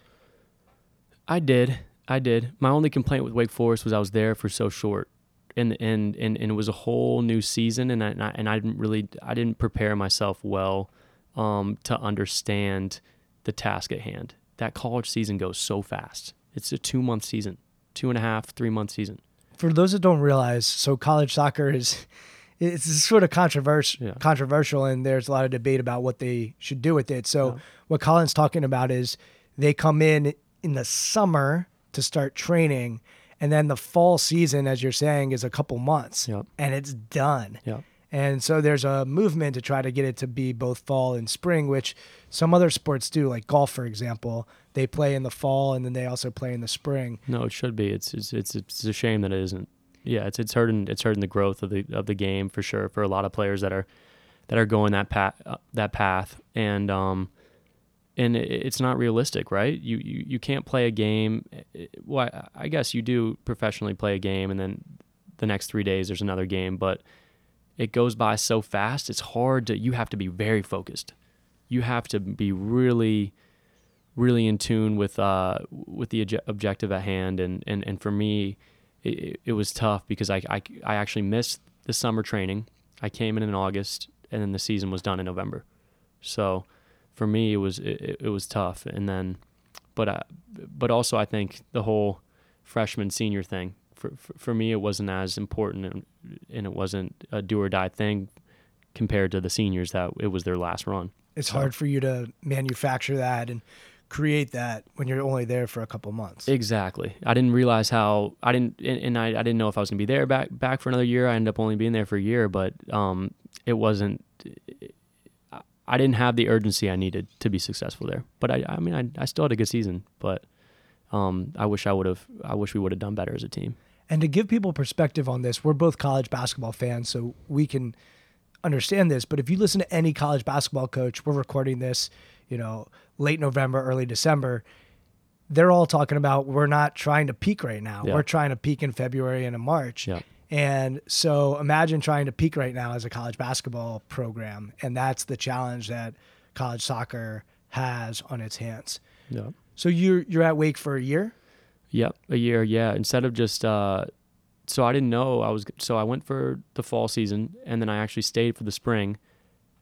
I did. I did. My only complaint with Wake Forest was I was there for so short. And, and, and, and it was a whole new season and I, and I, and I didn't really I didn't prepare myself well um, to understand the task at hand. That college season goes so fast. It's a two month season, two and a half, three month season. For those that don't realize, so college soccer is it's sort of controversial Yeah. controversial and there's a lot of debate about what they should do with it. So Yeah. what Colin's talking about is they come in in the summer to start training and then the fall season as you're saying is a couple months Yep. and it's done. Yep. And so there's a movement to try to get it to be both fall and spring, which some other sports do, like golf, for example. They play in the fall and then they also play in the spring. No, it should be. It's it's it's, it's a shame that it isn't. Yeah, it's it's hurting it's hurting the growth of the of the game for sure for a lot of players that are that are going that path uh, that path and um and it's not realistic, right? You, you you can't play a game. eh, Well, I- I guess you do professionally play a game, and then the next three days there's another game, but it goes by so fast. It's hard to. You have to be very focused. You have to be really really in tune with uh with the obje- objective at hand and and, and for me it, it was tough because I, I I actually missed the summer training I came in in August and then the season was done in November so for me it was it, it was tough and then but I, but also I think the whole freshman senior thing for, for for me it wasn't as important and, and it wasn't a do or die thing compared to the seniors that it was their last run It's So- hard for you to manufacture that and create that when you're only there for a couple months. Exactly. I didn't realize how I didn't, and, and I, I didn't know if I was gonna be there back back for another year. I ended up only being there for a year, but um, it wasn't. I- I didn't have the urgency I needed to be successful there. But I, I mean, I, I still had a good season, but um, I wish I would have. I wish we would have done better as a team. And to give people perspective on this, we're both college basketball fans, so we can understand this. But if you listen to any college basketball coach, we're recording this, you know, late November, early December. They're all talking about we're not trying to peak right now. Yeah. We're trying to peak in February and in March. Yeah. And so imagine trying to peak right now as a college basketball program. And that's the challenge that college soccer has on its hands. Yeah. So you're you're at Wake for a year? Yep, a year. Yeah, instead of just uh, so I didn't know I was. So I went for the fall season, and then I actually stayed for the spring,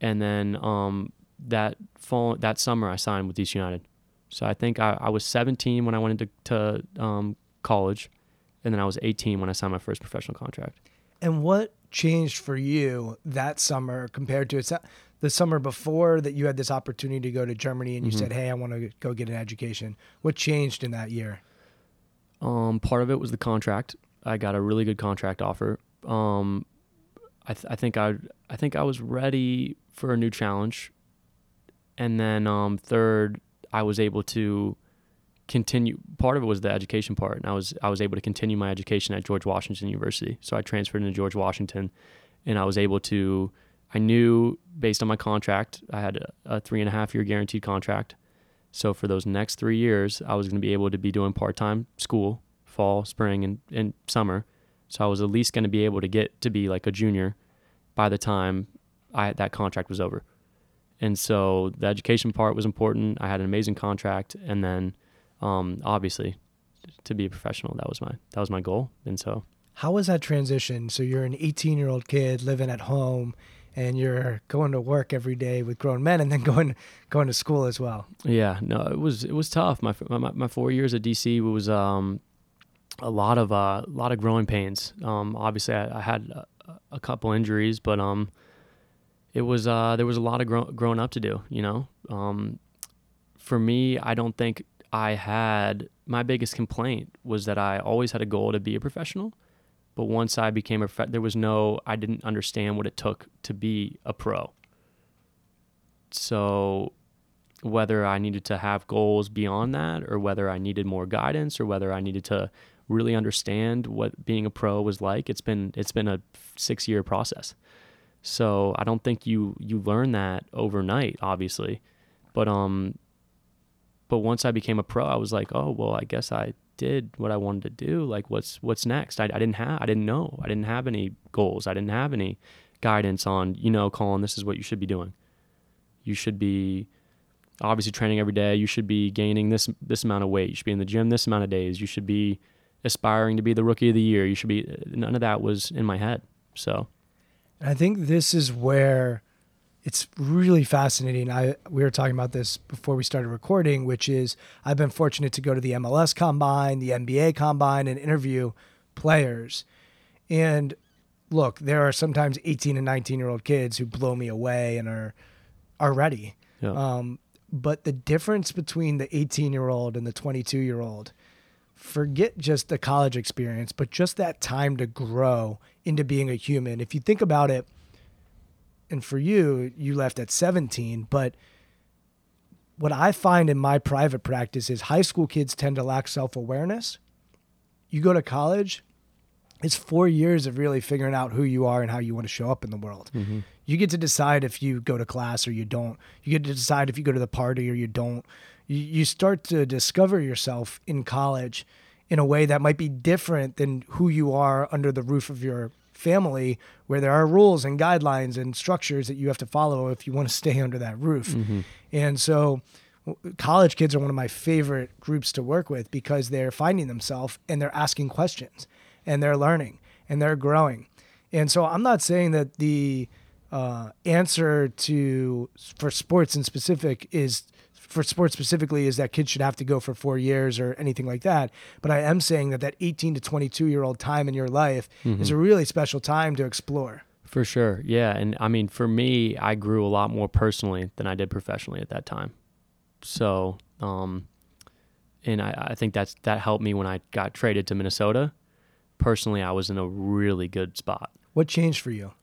and then um, that fall that summer I signed with DC United. So I think I, I was 17 when I went into to, um, college, and then I was 18 when I signed my first professional contract. And what changed for you that summer compared to the summer before that you had this opportunity to go to Germany and you said, "Hey, I want to go get an education." What changed in that year? Um, part of it was the contract. I got a really good contract offer. Um, I, th- I think I I think I was ready for a new challenge. And then um, third, I was able to continue. Part of it was the education part, and I was I was able to continue my education at George Washington University. So I transferred into George Washington, and I was able to. I knew based on my contract, I had a, a three and a half year guaranteed contract. So for those next three years, I was going to be able to be doing part time school, fall, spring, and, and summer. So I was at least going to be able to get to be like a junior by the time I that contract was over. And so the education part was important. I had an amazing contract, and then um, obviously to be a professional, that was my that was my goal. And so How was that transition? So you're an 18 year old kid living at home, and you're going to work every day with grown men, and then going going to school as well. Yeah, no, it was it was tough. My my, my four years at DC was um, a lot of uh, a lot of growing pains. Um, obviously, I, I had a, a couple injuries, but um, it was uh, there was a lot of grow, growing up to do. You know, um, for me, I don't think I had my biggest complaint was that I always had a goal to be a professional. But once I became a, there was no, I didn't understand what it took to be a pro. So whether I needed to have goals beyond that or whether I needed more guidance or whether I needed to really understand what being a pro was like it's been it's been a 6 year process so I don't think you you learn that overnight obviously but um but once I became a pro I was like oh well I guess I did what I wanted to do like what's what's next I, I didn't have I didn't know I didn't have any goals I didn't have any guidance on you know Colin this is what you should be doing you should be obviously training every day. You should be gaining this this amount of weight. You should be in the gym this amount of days. You should be aspiring to be the rookie of the year. You should be none of that was in my head. So I think this is where it's really fascinating. I we were talking about this before we started recording, which is I've been fortunate to go to the MLS Combine, the NBA Combine, and interview players. And look, there are sometimes 18 and 19 year old kids who blow me away and are are ready. Yeah. Um, but the difference between the 18 year old and the 22 year old, forget just the college experience, but just that time to grow into being a human. If you think about it, and for you, you left at 17, but what I find in my private practice is high school kids tend to lack self awareness. You go to college, it's four years of really figuring out who you are and how you want to show up in the world. Mm-hmm. You get to decide if you go to class or you don't. You get to decide if you go to the party or you don't. You, you start to discover yourself in college in a way that might be different than who you are under the roof of your family, where there are rules and guidelines and structures that you have to follow if you want to stay under that roof. And so, college kids are one of my favorite groups to work with because they're finding themselves and they're asking questions and they're learning and they're growing. And so I'm not saying that the uh, answer to for sports in specific is for sports specifically is that kids should have to go for four years or anything like that. But I am saying that that 18 to 22 year old time in your life is a really special time to explore. For sure. Yeah. And I mean, for me, I grew a lot more personally than I did professionally at that time. So, um, and I, I think that's that helped me when I got traded to Minnesota. Personally, I was in a really good spot. What changed for you?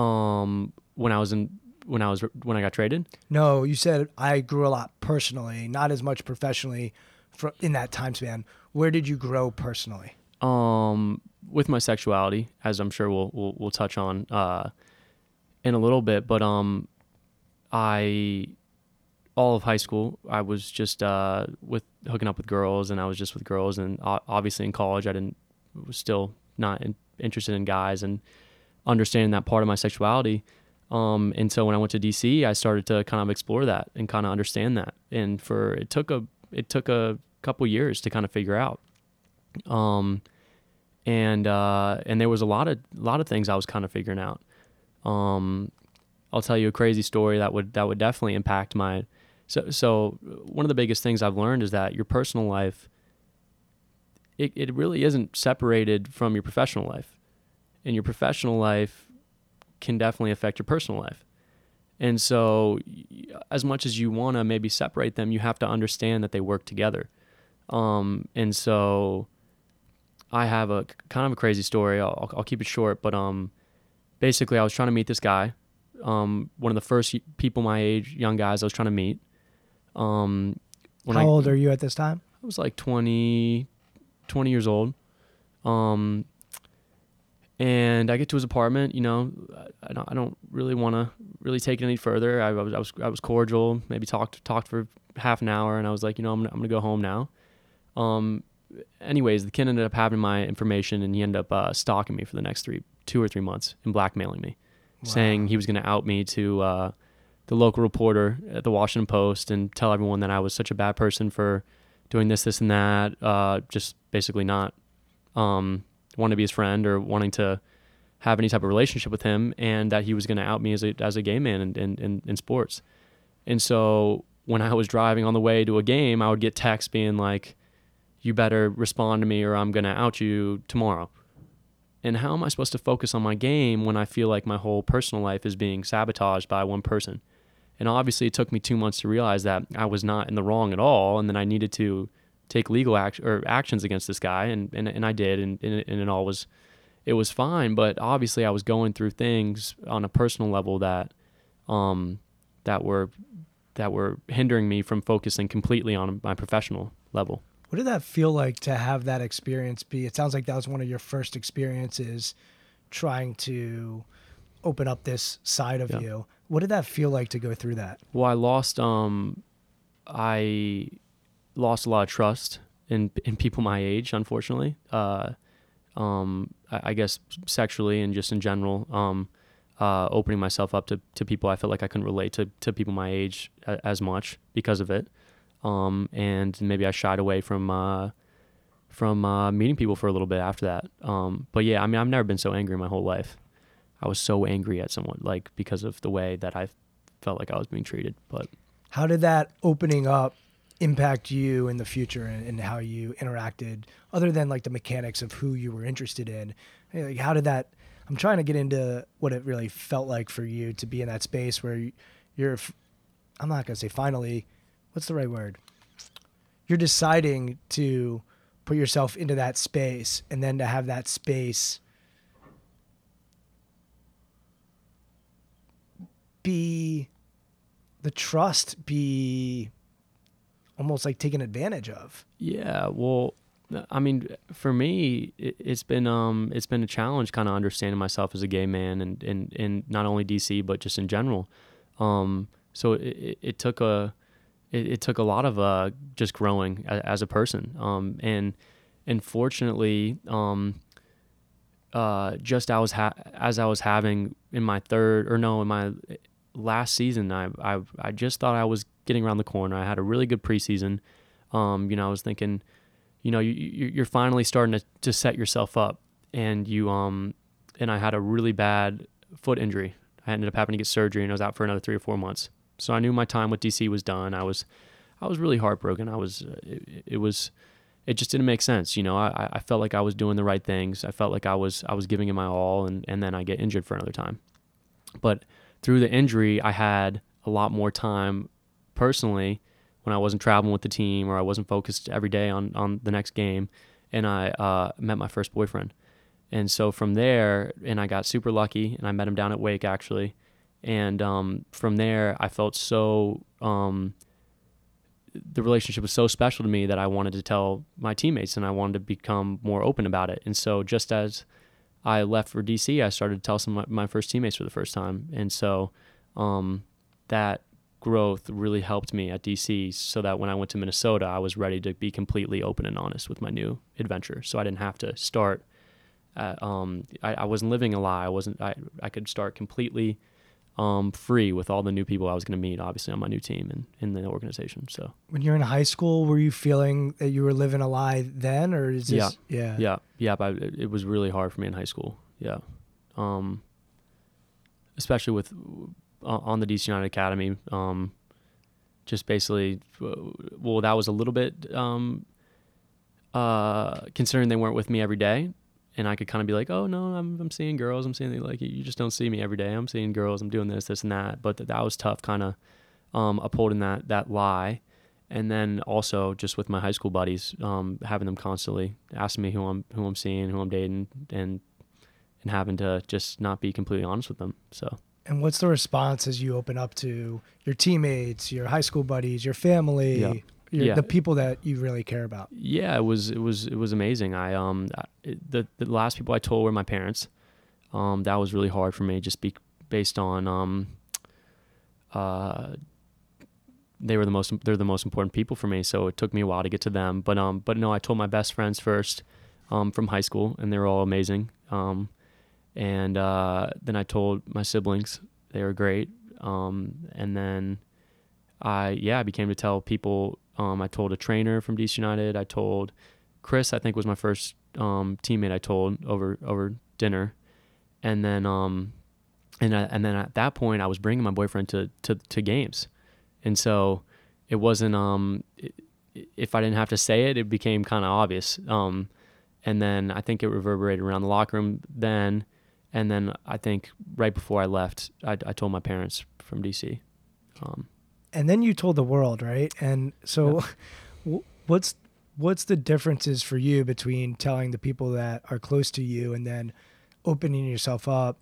Um, when I was in when I was when I got traded, No, you said I grew a lot personally, not as much professionally for, in that time span. Where did you grow personally? um, with my sexuality, as I'm sure we'll we'll, we'll touch on uh, in a little bit, but um, I all of high school I was just uh, with hooking up with girls, and I was just with girls, and obviously in college I didn't was still not in, interested in guys and understanding that part of my sexuality. Um, and so when I went to DC, I started to kind of explore that and kind of understand that. And for it took a it took a couple years to kind of figure out. Um, and uh, and there was a lot of lot of things I was kind of figuring out. Um, I'll tell you a crazy story that would that would definitely impact my. So so one of the biggest things I've learned is that your personal life. It it really isn't separated from your professional life, and your professional life can definitely affect your personal life. And so, as much as you want to maybe separate them, you have to understand that they work together. Um, and so, I have a kind of a crazy story. I'll, I'll keep it short, but um, basically, I was trying to meet this guy, um, one of the first people my age, young guys, I was trying to meet. Um, when How I, old are you at this time? I was like 20, 20 years old. Um, and I get to his apartment. You know, I- I don't, I don't really want to really take it any further. I, was, I was, I was cordial. Maybe talked, talked for half an hour, and I was like, you know, I'm, gonna, I'm gonna go home now. Um, anyways, the kid ended up having my information, and he ended up uh, stalking me for the next three, two or three months, and blackmailing me, saying he was gonna out me to uh, the local reporter at the Washington Post and tell everyone that I was such a bad person for doing this, this, and that. Uh, just basically not um, wanting to be his friend or wanting to have any type of relationship with him, and that he was going to out me as a as a gay man in, in, in, in sports. And so when I was driving on the way to a game, I would get texts being like, "You better respond to me, or I'm going to out you tomorrow." And how am I supposed to focus on my game when I feel like my whole personal life is being sabotaged by one person? And obviously, it took me two months to realize that I was not in the wrong at all, and then I needed to take legal action or actions against this guy, and and, and I did, and, and it- and it all was it was fine. But obviously, I was going through things on a personal level that um that were that were hindering me from focusing completely on my professional level. What did that feel like to have that experience be? It sounds like that was one of your first experiences trying to open up this side of Yeah. you. What did that feel like to go through that? Well, I lost um I lost a lot of trust in in people my age, unfortunately. Uh, um, I, I guess sexually and just in general. Um, uh, opening myself up to, to people I felt like I couldn't relate to, to people my age a, as much because of it. Um, and maybe I shied away from uh, from uh, meeting people for a little bit after that. Um, but yeah, I mean, I've never been so angry in my whole life. I was so angry at someone, like because of the way that I felt like I was being treated. But How did that opening up impact you in the future and, and how you interacted, other than like the mechanics of who you were interested in? Like, how did that? I'm trying to get into what it really felt like for you to be in that space where you- you're. i'm not gonna say finally. What's the right word? You're deciding to put yourself into that space, and then to have that space be the trust be almost like taken advantage of. Yeah, well, I mean, for me, it, it's been um, it's been a challenge, kind of understanding myself as a gay man, and and in not only DC but just in general. Um, so it, it, it took a it, it took a lot of uh, just growing as, as a person, um, and and fortunately, um, uh, just I was ha- as I was having in my third or no in my last season, I, I I just thought I was getting around the corner. I had a really good preseason. Um, you know, I was thinking, you know, you, you- you're finally starting to, to set yourself up, and you um, and I had a really bad foot injury. I ended up having to get surgery, and I was out for another three or four months. So I knew my time with DC was done. I was, I was really heartbroken. I was, it, it was, it just didn't make sense. You know, I, I felt like I was doing the right things. I felt like I was, I was giving it my all, and and then I get injured for another time. But through the injury, I had a lot more time personally when I wasn't traveling with the team or I wasn't focused every day on, on the next game. And I uh, met my first boyfriend. And so from there, and I got super lucky, and I met him down at Wake actually. And um, from there, I felt so um, the relationship was so special to me that I wanted to tell my teammates, and I wanted to become more open about it. And so just as I left for DC, I started to tell some of my, first teammates for the first time. And so um, that growth really helped me at DC so that when I went to Minnesota, I was ready to be completely open and honest with my new adventure. So I didn't have to start. At, um, I, I wasn't living a lie. I wasn't. I, I could start completely um, free with all the new people I was going to meet, obviously on my new team and in the organization. So When you're in high school, were you feeling that you were living a lie then, or is this? Yeah. yeah, yeah. yeah. But it, it was really hard for me in high school. Yeah, um, especially with on the DC United Academy. Um, just basically, uh, well, that was a little bit um, uh, considering they weren't with me every day, and I could kind of be like, oh no, I'm I'm seeing girls. I'm seeing like you just don't see me every day. I'm seeing girls. I'm doing this, this, and that. But that that was tough, kind of um, upholding that that lie and then also just with my high school buddies, um, having them constantly asking me who I'm who I'm seeing, who I'm dating, and and having to just not be completely honest with them. So And what's the response as you open up to your teammates, your high school buddies, your family, Yeah. your, Yeah. the people that you really care about? yeah, it was it was it was amazing. I um I- the the last people I told were my parents. Um, that was really hard for me, just be based on um uh they were the most they're the most important people for me so it took me a while to get to them but um but no i told my best friends first um from high school and they were all amazing um and uh then i told my siblings they were great. Um and then i yeah i became to tell people um i told a trainer from dc united. I told chris i think was my first um teammate i told over over dinner. And then um and I, and then at that point I was bringing my boyfriend to to, to games, and so it wasn't um i if I didn't have to say it, it became kind of obvious. Um, and then I think it reverberated around the locker room then, and then I think right before I left, I, I told my parents from DC. Um, And then you told the world, right? And so, w what's what's the differences for you between telling the people that are close to you and then opening yourself up?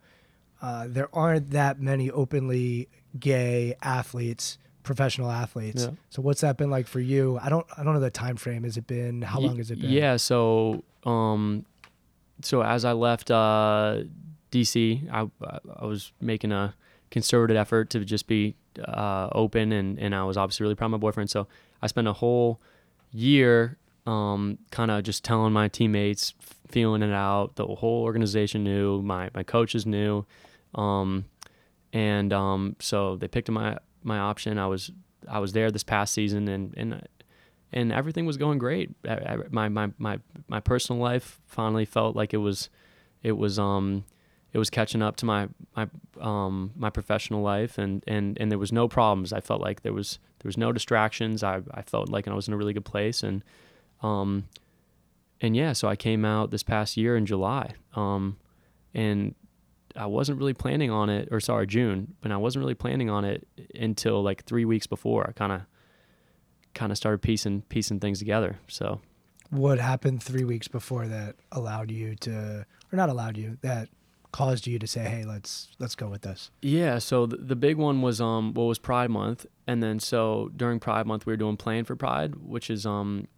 Uh, there aren't that many openly gay athletes, professional athletes. Yeah. So what's that been like for you? I don't I don't know the time frame. Has it been how long has it been? Yeah, so um, so as I left uh, DC, I I was making a concerted effort to just be uh, open, and and I was obviously really proud of my boyfriend. So I spent a whole year um, kind of just telling my teammates, feeling it out. The whole organization knew, my my coaches knew, um, and um, so they picked my my option. I was I was there this past season, and and and everything was going great. I- I- My my my my personal life finally felt like it was it was um it was catching up to my my um my professional life and and and there was no problems. I felt like there was there was no distractions. I i felt like i was in a really good place and um and yeah so i came out this past year in july um and i wasn't really planning on it or sorry june but i wasn't really planning on it until like three weeks before i kind of kind of started piecing piecing things together so. What happened three weeks before that allowed you to, or not allowed you, that caused you to say, "Hey, let's let's go with this." Yeah, so the, the big one was um what was Pride Month, and then so during Pride Month we were doing Play for Pride, which is um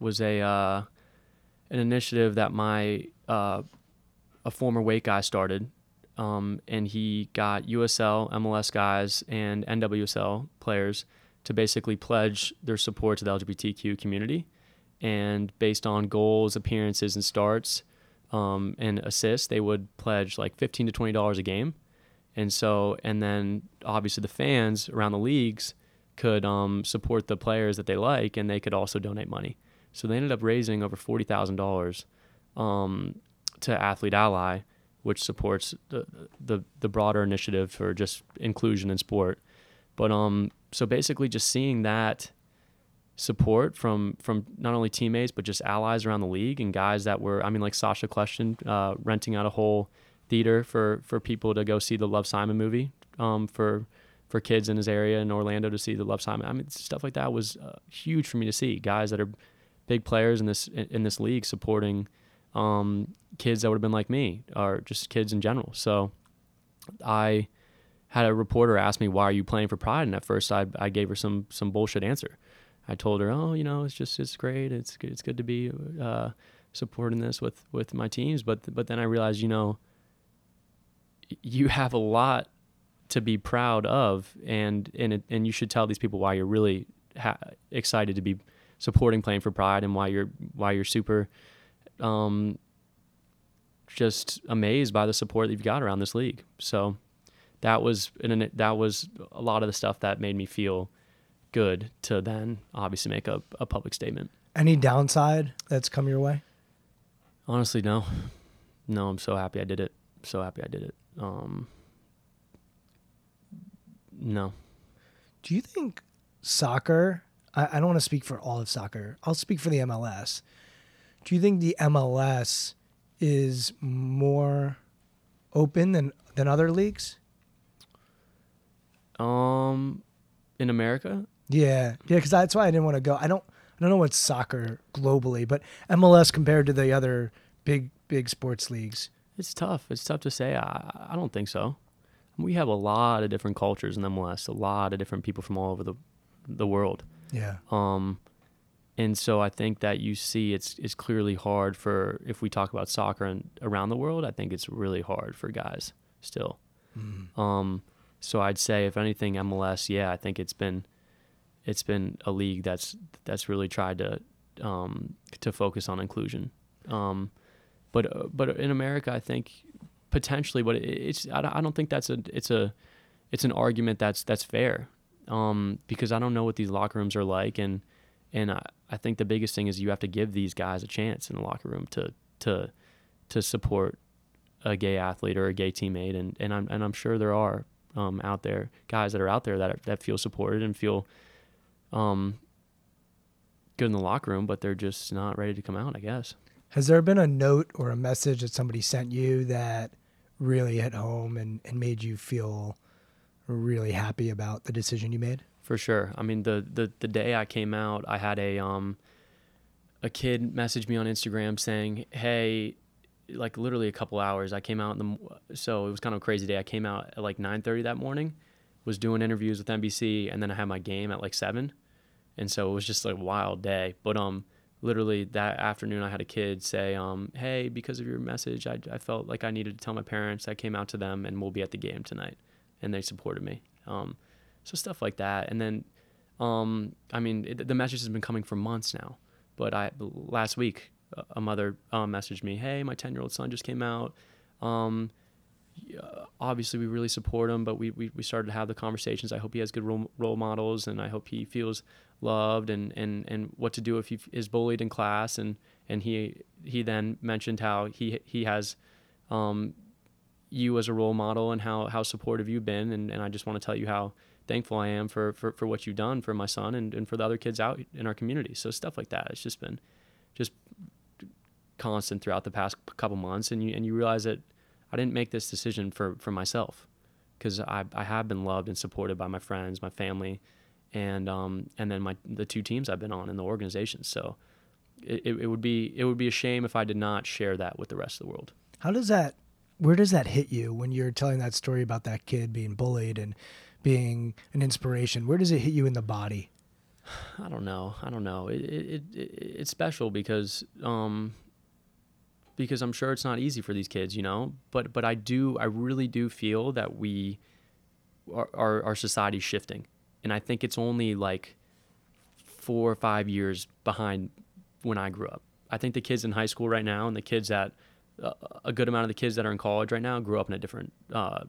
was a uh, an initiative that my uh, a former weight guy started, um and he got USL, MLS guys, and NWSL players to basically pledge their support to the LGBTQ community, and based on goals, appearances, and starts, um, and assists, they would pledge like fifteen to twenty dollars a game. And so, and then obviously the fans around the leagues could um, support the players that they like, and they could also donate money. So they ended up raising over forty thousand dollars um, to Athlete Ally, which supports the, the the broader initiative for just inclusion in sport. But um, so basically, just seeing that support from from not only teammates but just allies around the league and guys that were I mean like Sacha Kljestan uh, renting out a whole theater for for people to go see the Love Simon movie um, for for kids in his area in Orlando to see the Love Simon. I mean stuff like that was uh, huge for me to see guys that are big players in this in this league supporting um, kids that would have been like me or just kids in general. So I had a reporter ask me why are you playing for Pride and at first I I gave her some some bullshit answer. I told her, "Oh, you know, it's just it's great. It's it's good to be uh, supporting this with with my teams." But but then I realized, you know, you have a lot to be proud of, and and it, and you should tell these people why you're really ha- excited to be supporting playing for Pride and why you're why you're super um, just amazed by the support that you've got around this league. So that was and that was a lot of the stuff that made me feel good to then obviously make a, a public statement. Any downside that's come your way? Honestly, no. No, I'm so happy I did it. So happy I did it. Um, no. Do you think soccer? I, I don't want to speak for all of soccer. I'll speak for the MLS. Do you think the MLS is more open than than other leagues? Um, in America, Yeah, yeah, because that's why I didn't want to go. I don't, I don't know what soccer globally, but MLS compared to the other big, big sports leagues. it's tough. It's tough to say. I, I don't think so. We have a lot of different cultures in MLS. A lot of different people from all over the the world. Yeah, Um, and so I think that you see it's it's clearly hard for if we talk about soccer and around the world. I think it's really hard for guys still. Um, so I'd say if anything, MLS, yeah, I think it's been it's been a league that's that's really tried to um, to focus on inclusion. Um, but uh, but in America, I think potentially, but it's I don't, think that's a it's a it's an argument that's that's fair um, because I don't know what these locker rooms are like, and and I, I think the biggest thing is you have to give these guys a chance in the locker room to to to support a gay athlete or a gay teammate, and and I'm and I'm sure there are um, out there guys that are out there that are, that feel supported and feel um, good in the locker room, but they're just not ready to come out, I guess. has there been a note or a message that somebody sent you that really hit home and, and made you feel really happy about the decision you made? For sure. I mean, the, the the day I came out, I had a um a kid message me on Instagram saying, "Hey, like literally a couple hours. I came out in the so it was kind of a crazy day. I came out at like 9:30 that morning, was doing interviews with NBC, and then I had my game at like seven, and so it was just like a wild day. But um, literally that afternoon, I had a kid say, um, "Hey, because of your message, I I felt like I needed to tell my parents. I came out to them, and we'll be at the game tonight, and they supported me. Um, so stuff like that, and then um, I mean, it, the message has been coming for months now. But I last week, a- mother um, messaged me, "Hey, my ten-year-old son just came out. Um, obviously, we really support him, but we, we, we started to have the conversations. I hope he has good role, role models, and I hope he feels loved, and, and, and what to do if he is bullied in class. And, and he he then mentioned how he he has um, you as a role model and how how supportive you've been, and, and I just want to tell you how thankful I am for for, for what you've done for my son and, and for the other kids out in our community. So stuff like that. It's just been just constant throughout the past couple months, and you and you realize that I didn't make this decision for for myself because I I have been loved and supported by my friends, my family, and um and then my the two teams I've been on in the organization. So it, it would be it would be a shame if I did not share that with the rest of the world. How does that? Where does that hit you when you're telling that story about that kid being bullied and being an inspiration? Where does it hit you in the body? I don't know. I don't know. It, it, it it's special because um because I'm sure it's not easy for these kids, you know. But but I do I really do feel that we our our, society's shifting, and I think it's only like four or five years behind when I grew up. I think the kids in high school right now and the kids that uh, a good amount of the kids that are in college right now grew up in a different uh,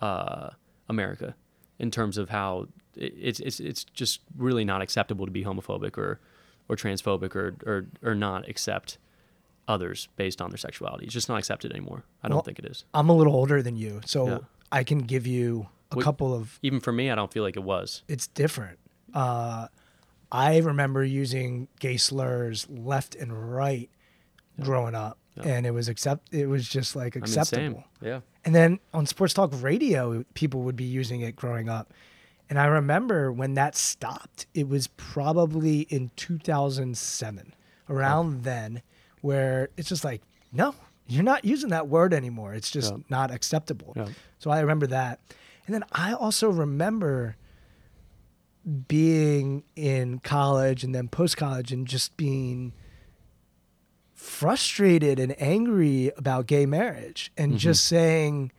uh, America in terms of how it's it's it's just really not acceptable to be homophobic or or transphobic or or or not accept others based on their sexuality. It's just not accepted anymore. I don't think it is. I'm a little older than you, so Yeah. I can give you a Wait- couple of. Even for me, I don't feel like it was. It's different. Uh, I remember using gay slurs left and right growing up, and it was accept. It was just like I mean, acceptable. same. Yeah. And then on sports talk radio, people would be using it growing up. And I remember when that stopped, it was probably in 2007, around then, where it's just like, no, you're not using that word anymore. It's just Yeah. not acceptable. Yeah. So I remember that. And then I also remember being in college and then post college and just being frustrated and angry about gay marriage and mm-hmm. just saying,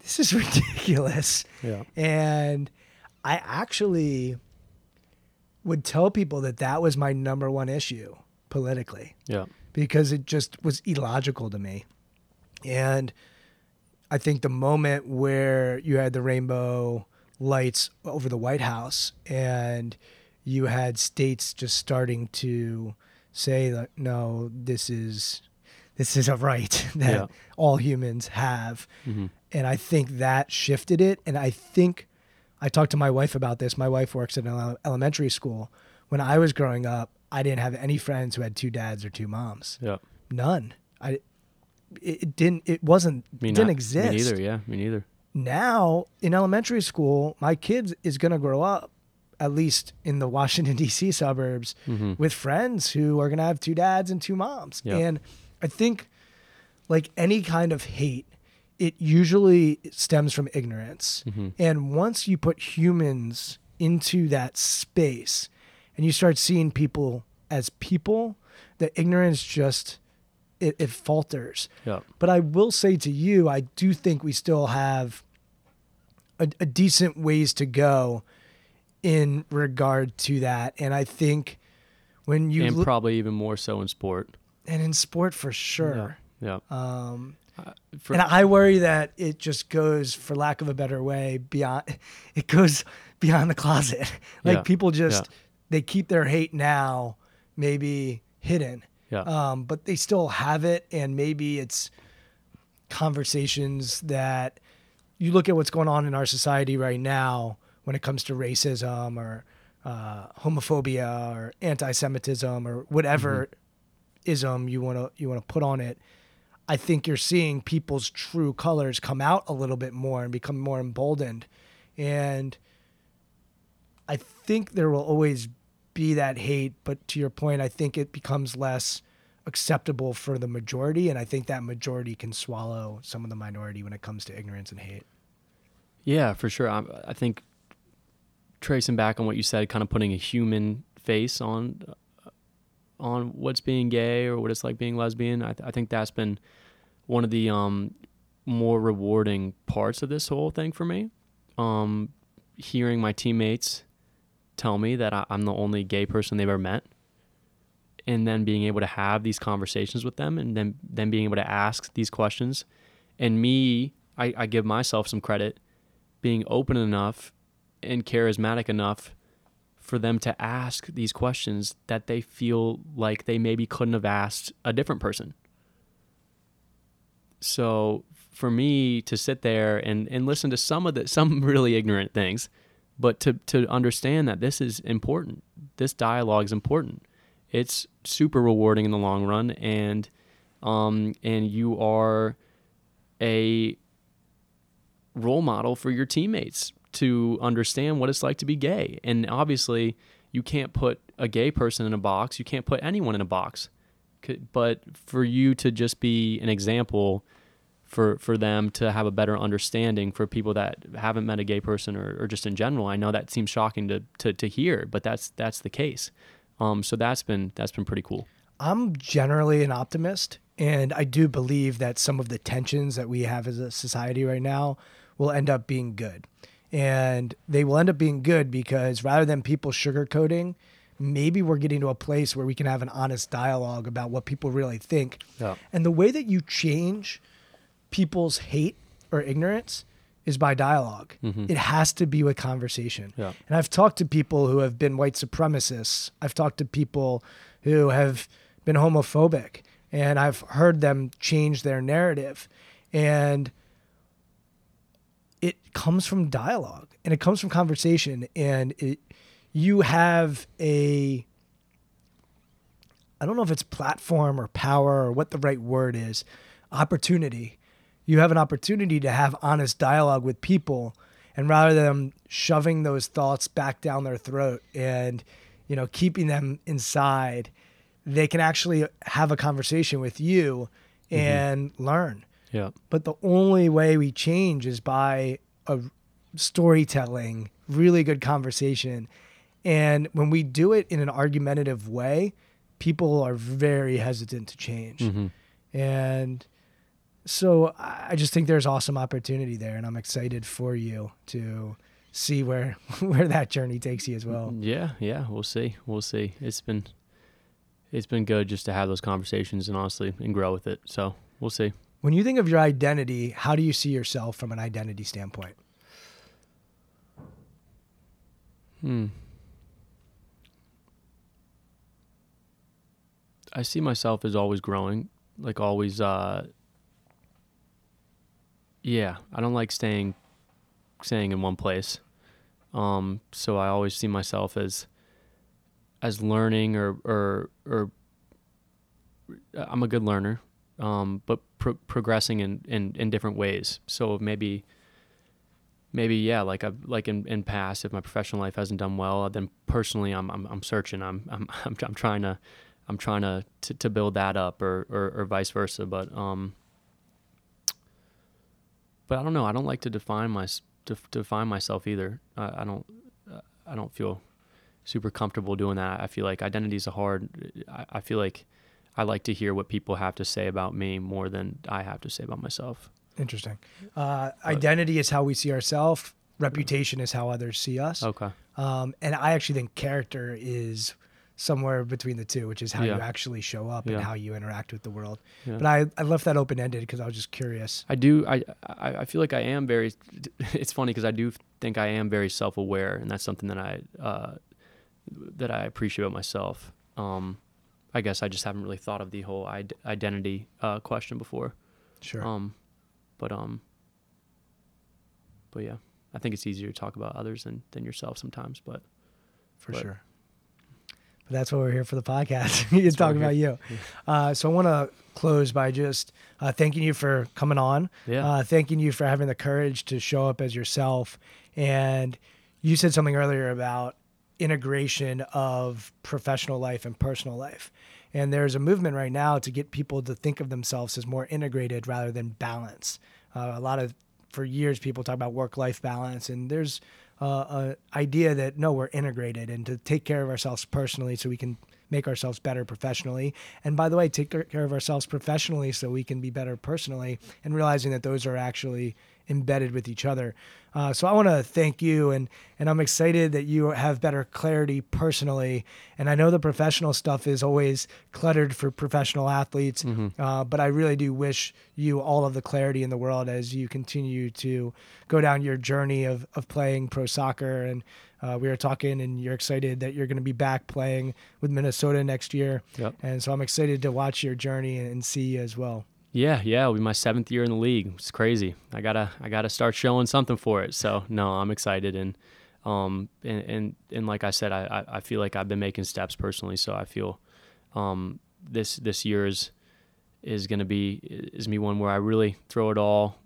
this is ridiculous. Yeah. And I actually would tell people that that was my number one issue politically Yeah. Because it just was illogical to me. And I think the moment where you had the rainbow lights over the White House and you had states just starting to say that no, this is this is a right that Yeah. all humans have. Mm-hmm. And I think that shifted it. And I think I talked to my wife about this. My wife works at an elementary school. When I was growing up, I didn't have any friends who had two dads or two moms. Yeah. None. I it, it didn't it wasn't Me it didn't not- exist. Me neither. Yeah. Me neither. Now in elementary school, my kids is to grow up at least in the Washington D.C. suburbs mm-hmm. with friends who are to have two dads and two moms. Yeah. And I think like any kind of hate it usually stems from ignorance. Mm-hmm. And once you put humans into that space and you start seeing people as people, the ignorance just it, it falters. Yeah. But I will say to you, I do think we still have a, a decent ways to go in regard to that. And I think when you and look, probably even more so in sport. and in sport for sure. Yeah. Um, For, and I worry that it just goes, for lack of a better way, beyond. It goes beyond the closet. like Yeah. people just Yeah. They keep their hate now, maybe hidden, yeah. um, but they still have it, and maybe it's conversations that you look at what's going on in our society right now when it comes to racism or uh, homophobia or anti-Semitism or whatever ism you want to you want to put on it. I think you're seeing people's true colors come out a little bit more and become more emboldened, and I think there will always be that hate. But to your point, I think it becomes less acceptable for the majority, and I think that majority can swallow some of the minority when it comes to ignorance and hate. Yeah, for sure. I, I think tracing back on what you said, kind of putting a human face on uh, on what's being gay or what it's like being lesbian. I, th- I think that's been one of the um, more rewarding parts of this whole thing for me. Um, hearing my teammates tell me that I, I'm the only gay person they've ever met, and then being able to have these conversations with them, and then then being able to ask these questions, and me, I, I give myself some credit being open enough and charismatic enough for them to ask these questions that they feel like they maybe couldn't have asked a different person. so for me to sit there and, and listen to some of the some really ignorant things, but to to understand that this is important. This dialogue is important. It's super rewarding in the long run, and um, and you are a role model for your teammates to understand what it's like to be gay. And obviously, you can't put a gay person in a box. You can't put anyone in a box. But for you to just be an example for for them to have a better understanding for people that haven't met a gay person or, or just in general, I know that seems shocking to, to, to hear, but that's that's the case. Um, so that's been that's been pretty cool. I'm generally an optimist, and I do believe that some of the tensions that we have as a society right now will end up being good. And they will end up being good because rather than people sugarcoating, maybe we're getting to a place where we can have an honest dialogue about what people really think. Yeah. And the way that you change people's hate or ignorance is by dialog mm-hmm. It has to be with conversation. Yeah. And I've talked to people who have been white supremacists. I've talked to people who have been homophobic, and I've heard them change their narrative. And it comes from dialogue and it comes from conversation and it you have a I don't know if it's platform or power or what the right word is, opportunity. You have an opportunity to have honest dialogue with people and rather than shoving those thoughts back down their throat and you know keeping them inside, they can actually have a conversation with you mm-hmm. and learn. Yeah. But the only way we change is by a storytelling, really good conversation. And when we do it in an argumentative way, people are very hesitant to change. Mm-hmm. And so I just think there's awesome opportunity there and I'm excited for you to see where where that journey takes you as well. Yeah, yeah, we'll see. We'll see. It's been it's been good just to have those conversations and honestly and grow with it. So we'll see. When you think of your identity, how do you see yourself from an identity standpoint? Hmm. I see myself as always growing, like always. Uh, yeah, I don't like staying staying in one place. Um, so I always see myself as as learning or or or I'm a good learner, um, but pro- progressing in, in in different ways. So maybe maybe yeah, like I like in, in past, if my professional life hasn't done well, then personally I'm I'm, I'm searching. I'm, I'm I'm I'm trying to I'm trying to, to, to build that up or, or, or vice versa. But um, but I don't know. I don't like to define my to, define myself either. I, I don't I don't feel super comfortable doing that. I feel like identity is a hard. I, I feel like I like to hear what people have to say about me more than I have to say about myself. Interesting. Uh, identity is how we see ourselves. Reputation is how others see us. Okay. Um, and I actually think character is somewhere between the two, which is how you actually show up Yeah. and how you interact with the world. Yeah. But I, I left that open ended because I was just curious. I do. I, I I feel like I am very. It's funny because I do think I am very self aware, and that's something that I uh, that I appreciate about myself. Um, I guess I just haven't really thought of the whole id- identity uh, question before. Sure. Um, but um, but yeah, I think it's easier to talk about others than than yourself sometimes. But for but- sure. But that's why we're here for the podcast. you talking about you. Uh, so I want to close by just uh, thanking you for coming on. Yeah. Uh, thanking you for having the courage to show up as yourself. And you said something earlier about integration of professional life and personal life. And there's a movement right now to get people to think of themselves as more integrated rather than balance. Uh, a lot of for years people talk about work life balance and there's uh, a idea that no we're integrated and to take care of ourselves personally so we can make ourselves better professionally. And by the way take care of ourselves professionally so we can be better personally and realizing that those are actually embedded with each other. Uh, so i want to thank you and and i'm excited that you have better clarity personally. And i know the professional stuff is always cluttered for professional athletes uh, but i really do wish you all of the clarity in the world as you continue to go down your journey of, of playing pro soccer. And uh, we were talking and you're excited that you're going to be back playing with minnesota next year. Yep. and so i'm excited to watch your journey and see you as well Yeah, yeah, it'll be my seventh year in the league. It's crazy. I gotta I gotta start showing something for it. So no, I'm excited and um and and, and like I said, I, I feel like I've been making steps personally. So I feel um this this year is is gonna be is me one where I really throw it all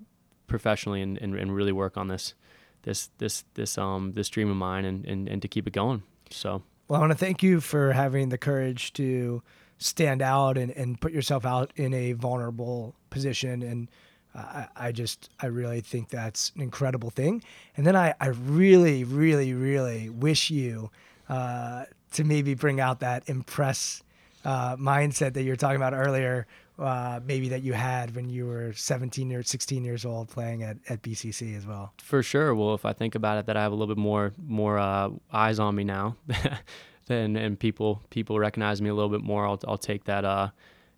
professionally and, and, and really work on this this this this um this dream of mine and, and, and to keep it going. So well, I want to thank you for having the courage to stand out and, and put yourself out in a vulnerable position. And uh, I, I just, I really think that's an incredible thing. And then I, I really, really, really wish you uh, to maybe bring out that impress uh, mindset that you were talking about earlier, uh, maybe that you had when you were 17 or 16 years old playing at, at BCC as well. For sure. Well, if I think about it, that I have a little bit more more uh, eyes on me now, then and people people recognize me a little bit more, I'll I'll take that. Uh,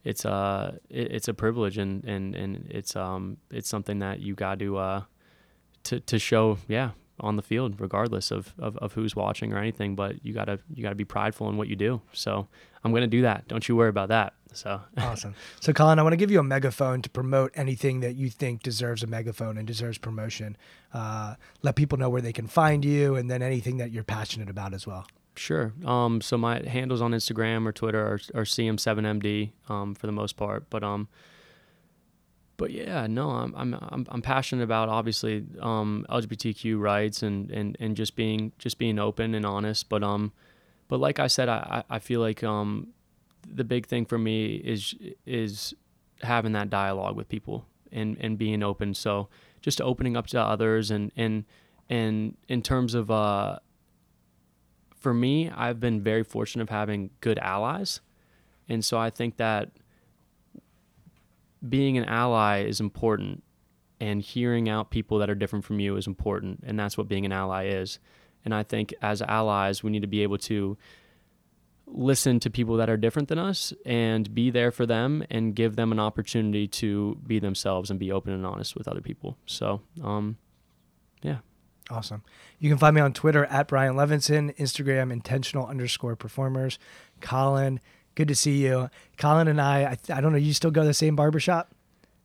it's uh it, it's a privilege and and and it's um it's something that you got to uh to to show yeah on the field regardless of, of, of who's watching or anything but you gotta you gotta be prideful in what you do. So i'm gonna do that. Don't you worry about that. So awesome. So colin i want to give you a megaphone to promote anything that you think deserves a megaphone and deserves promotion. Uh, let people know where they can find you and then anything that you're passionate about as well Sure. Um, so my handles on Instagram or Twitter are, are CM7MD um, for the most part, but um, but yeah, no, I'm I'm I'm, passionate about obviously um, LGBTQ rights and, and, and just being just being open and honest. But um, but like I said, I, I feel like um, the big thing for me is is having that dialogue with people and, and being open. So just opening up to others and and and in terms of uh for me, I've been very fortunate of having good allies. And so I think that being an ally is important and hearing out people that are different from you is important. And that's what being an ally is. And I think as allies, we need to be able to listen to people that are different than us and be there for them and give them an opportunity to be themselves and be open and honest with other people. So, um, yeah. Awesome. You can find me on Twitter at Brian Levenson, Instagram intentional underscore performers. Colin, good to see you. Colin and I, I, I don't know, you still go to the same barbershop?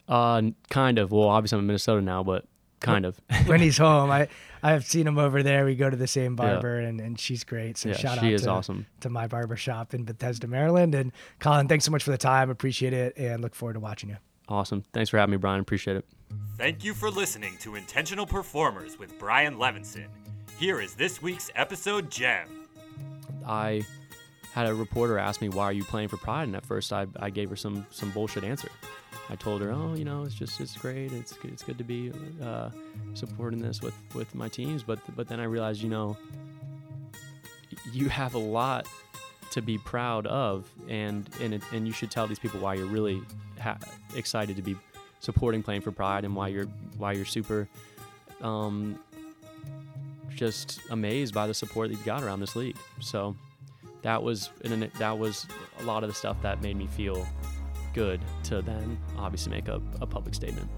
Uh, kind of. Well, obviously I'm in Minnesota now, but kind of. when he's home, I I've seen him over there. We go to the same barber, yeah. and, and she's great. So yeah, shout out to, awesome. to my barbershop in Bethesda, Maryland. And Colin, thanks so much for the time. Appreciate it, and look forward to watching you. Awesome. Thanks for having me, Brian. Appreciate it. Thank you for listening to Intentional Performers with Brian Levenson. Here is this week's episode gem. I had a reporter ask me, "Why are you playing for Pride?" And at first, I, I gave her some some bullshit answer. I told her, "Oh, you know, it's just it's great. It's it's good to be uh, supporting this with with my teams." But but then I realized, you know, you have a lot to be proud of, and and it, and you should tell these people why you're really ha- excited to be supporting playing for Pride and why you're why you're super um, just amazed by the support that you've got around this league. So that was that was a lot of the stuff that made me feel good to then obviously make a, a public statement.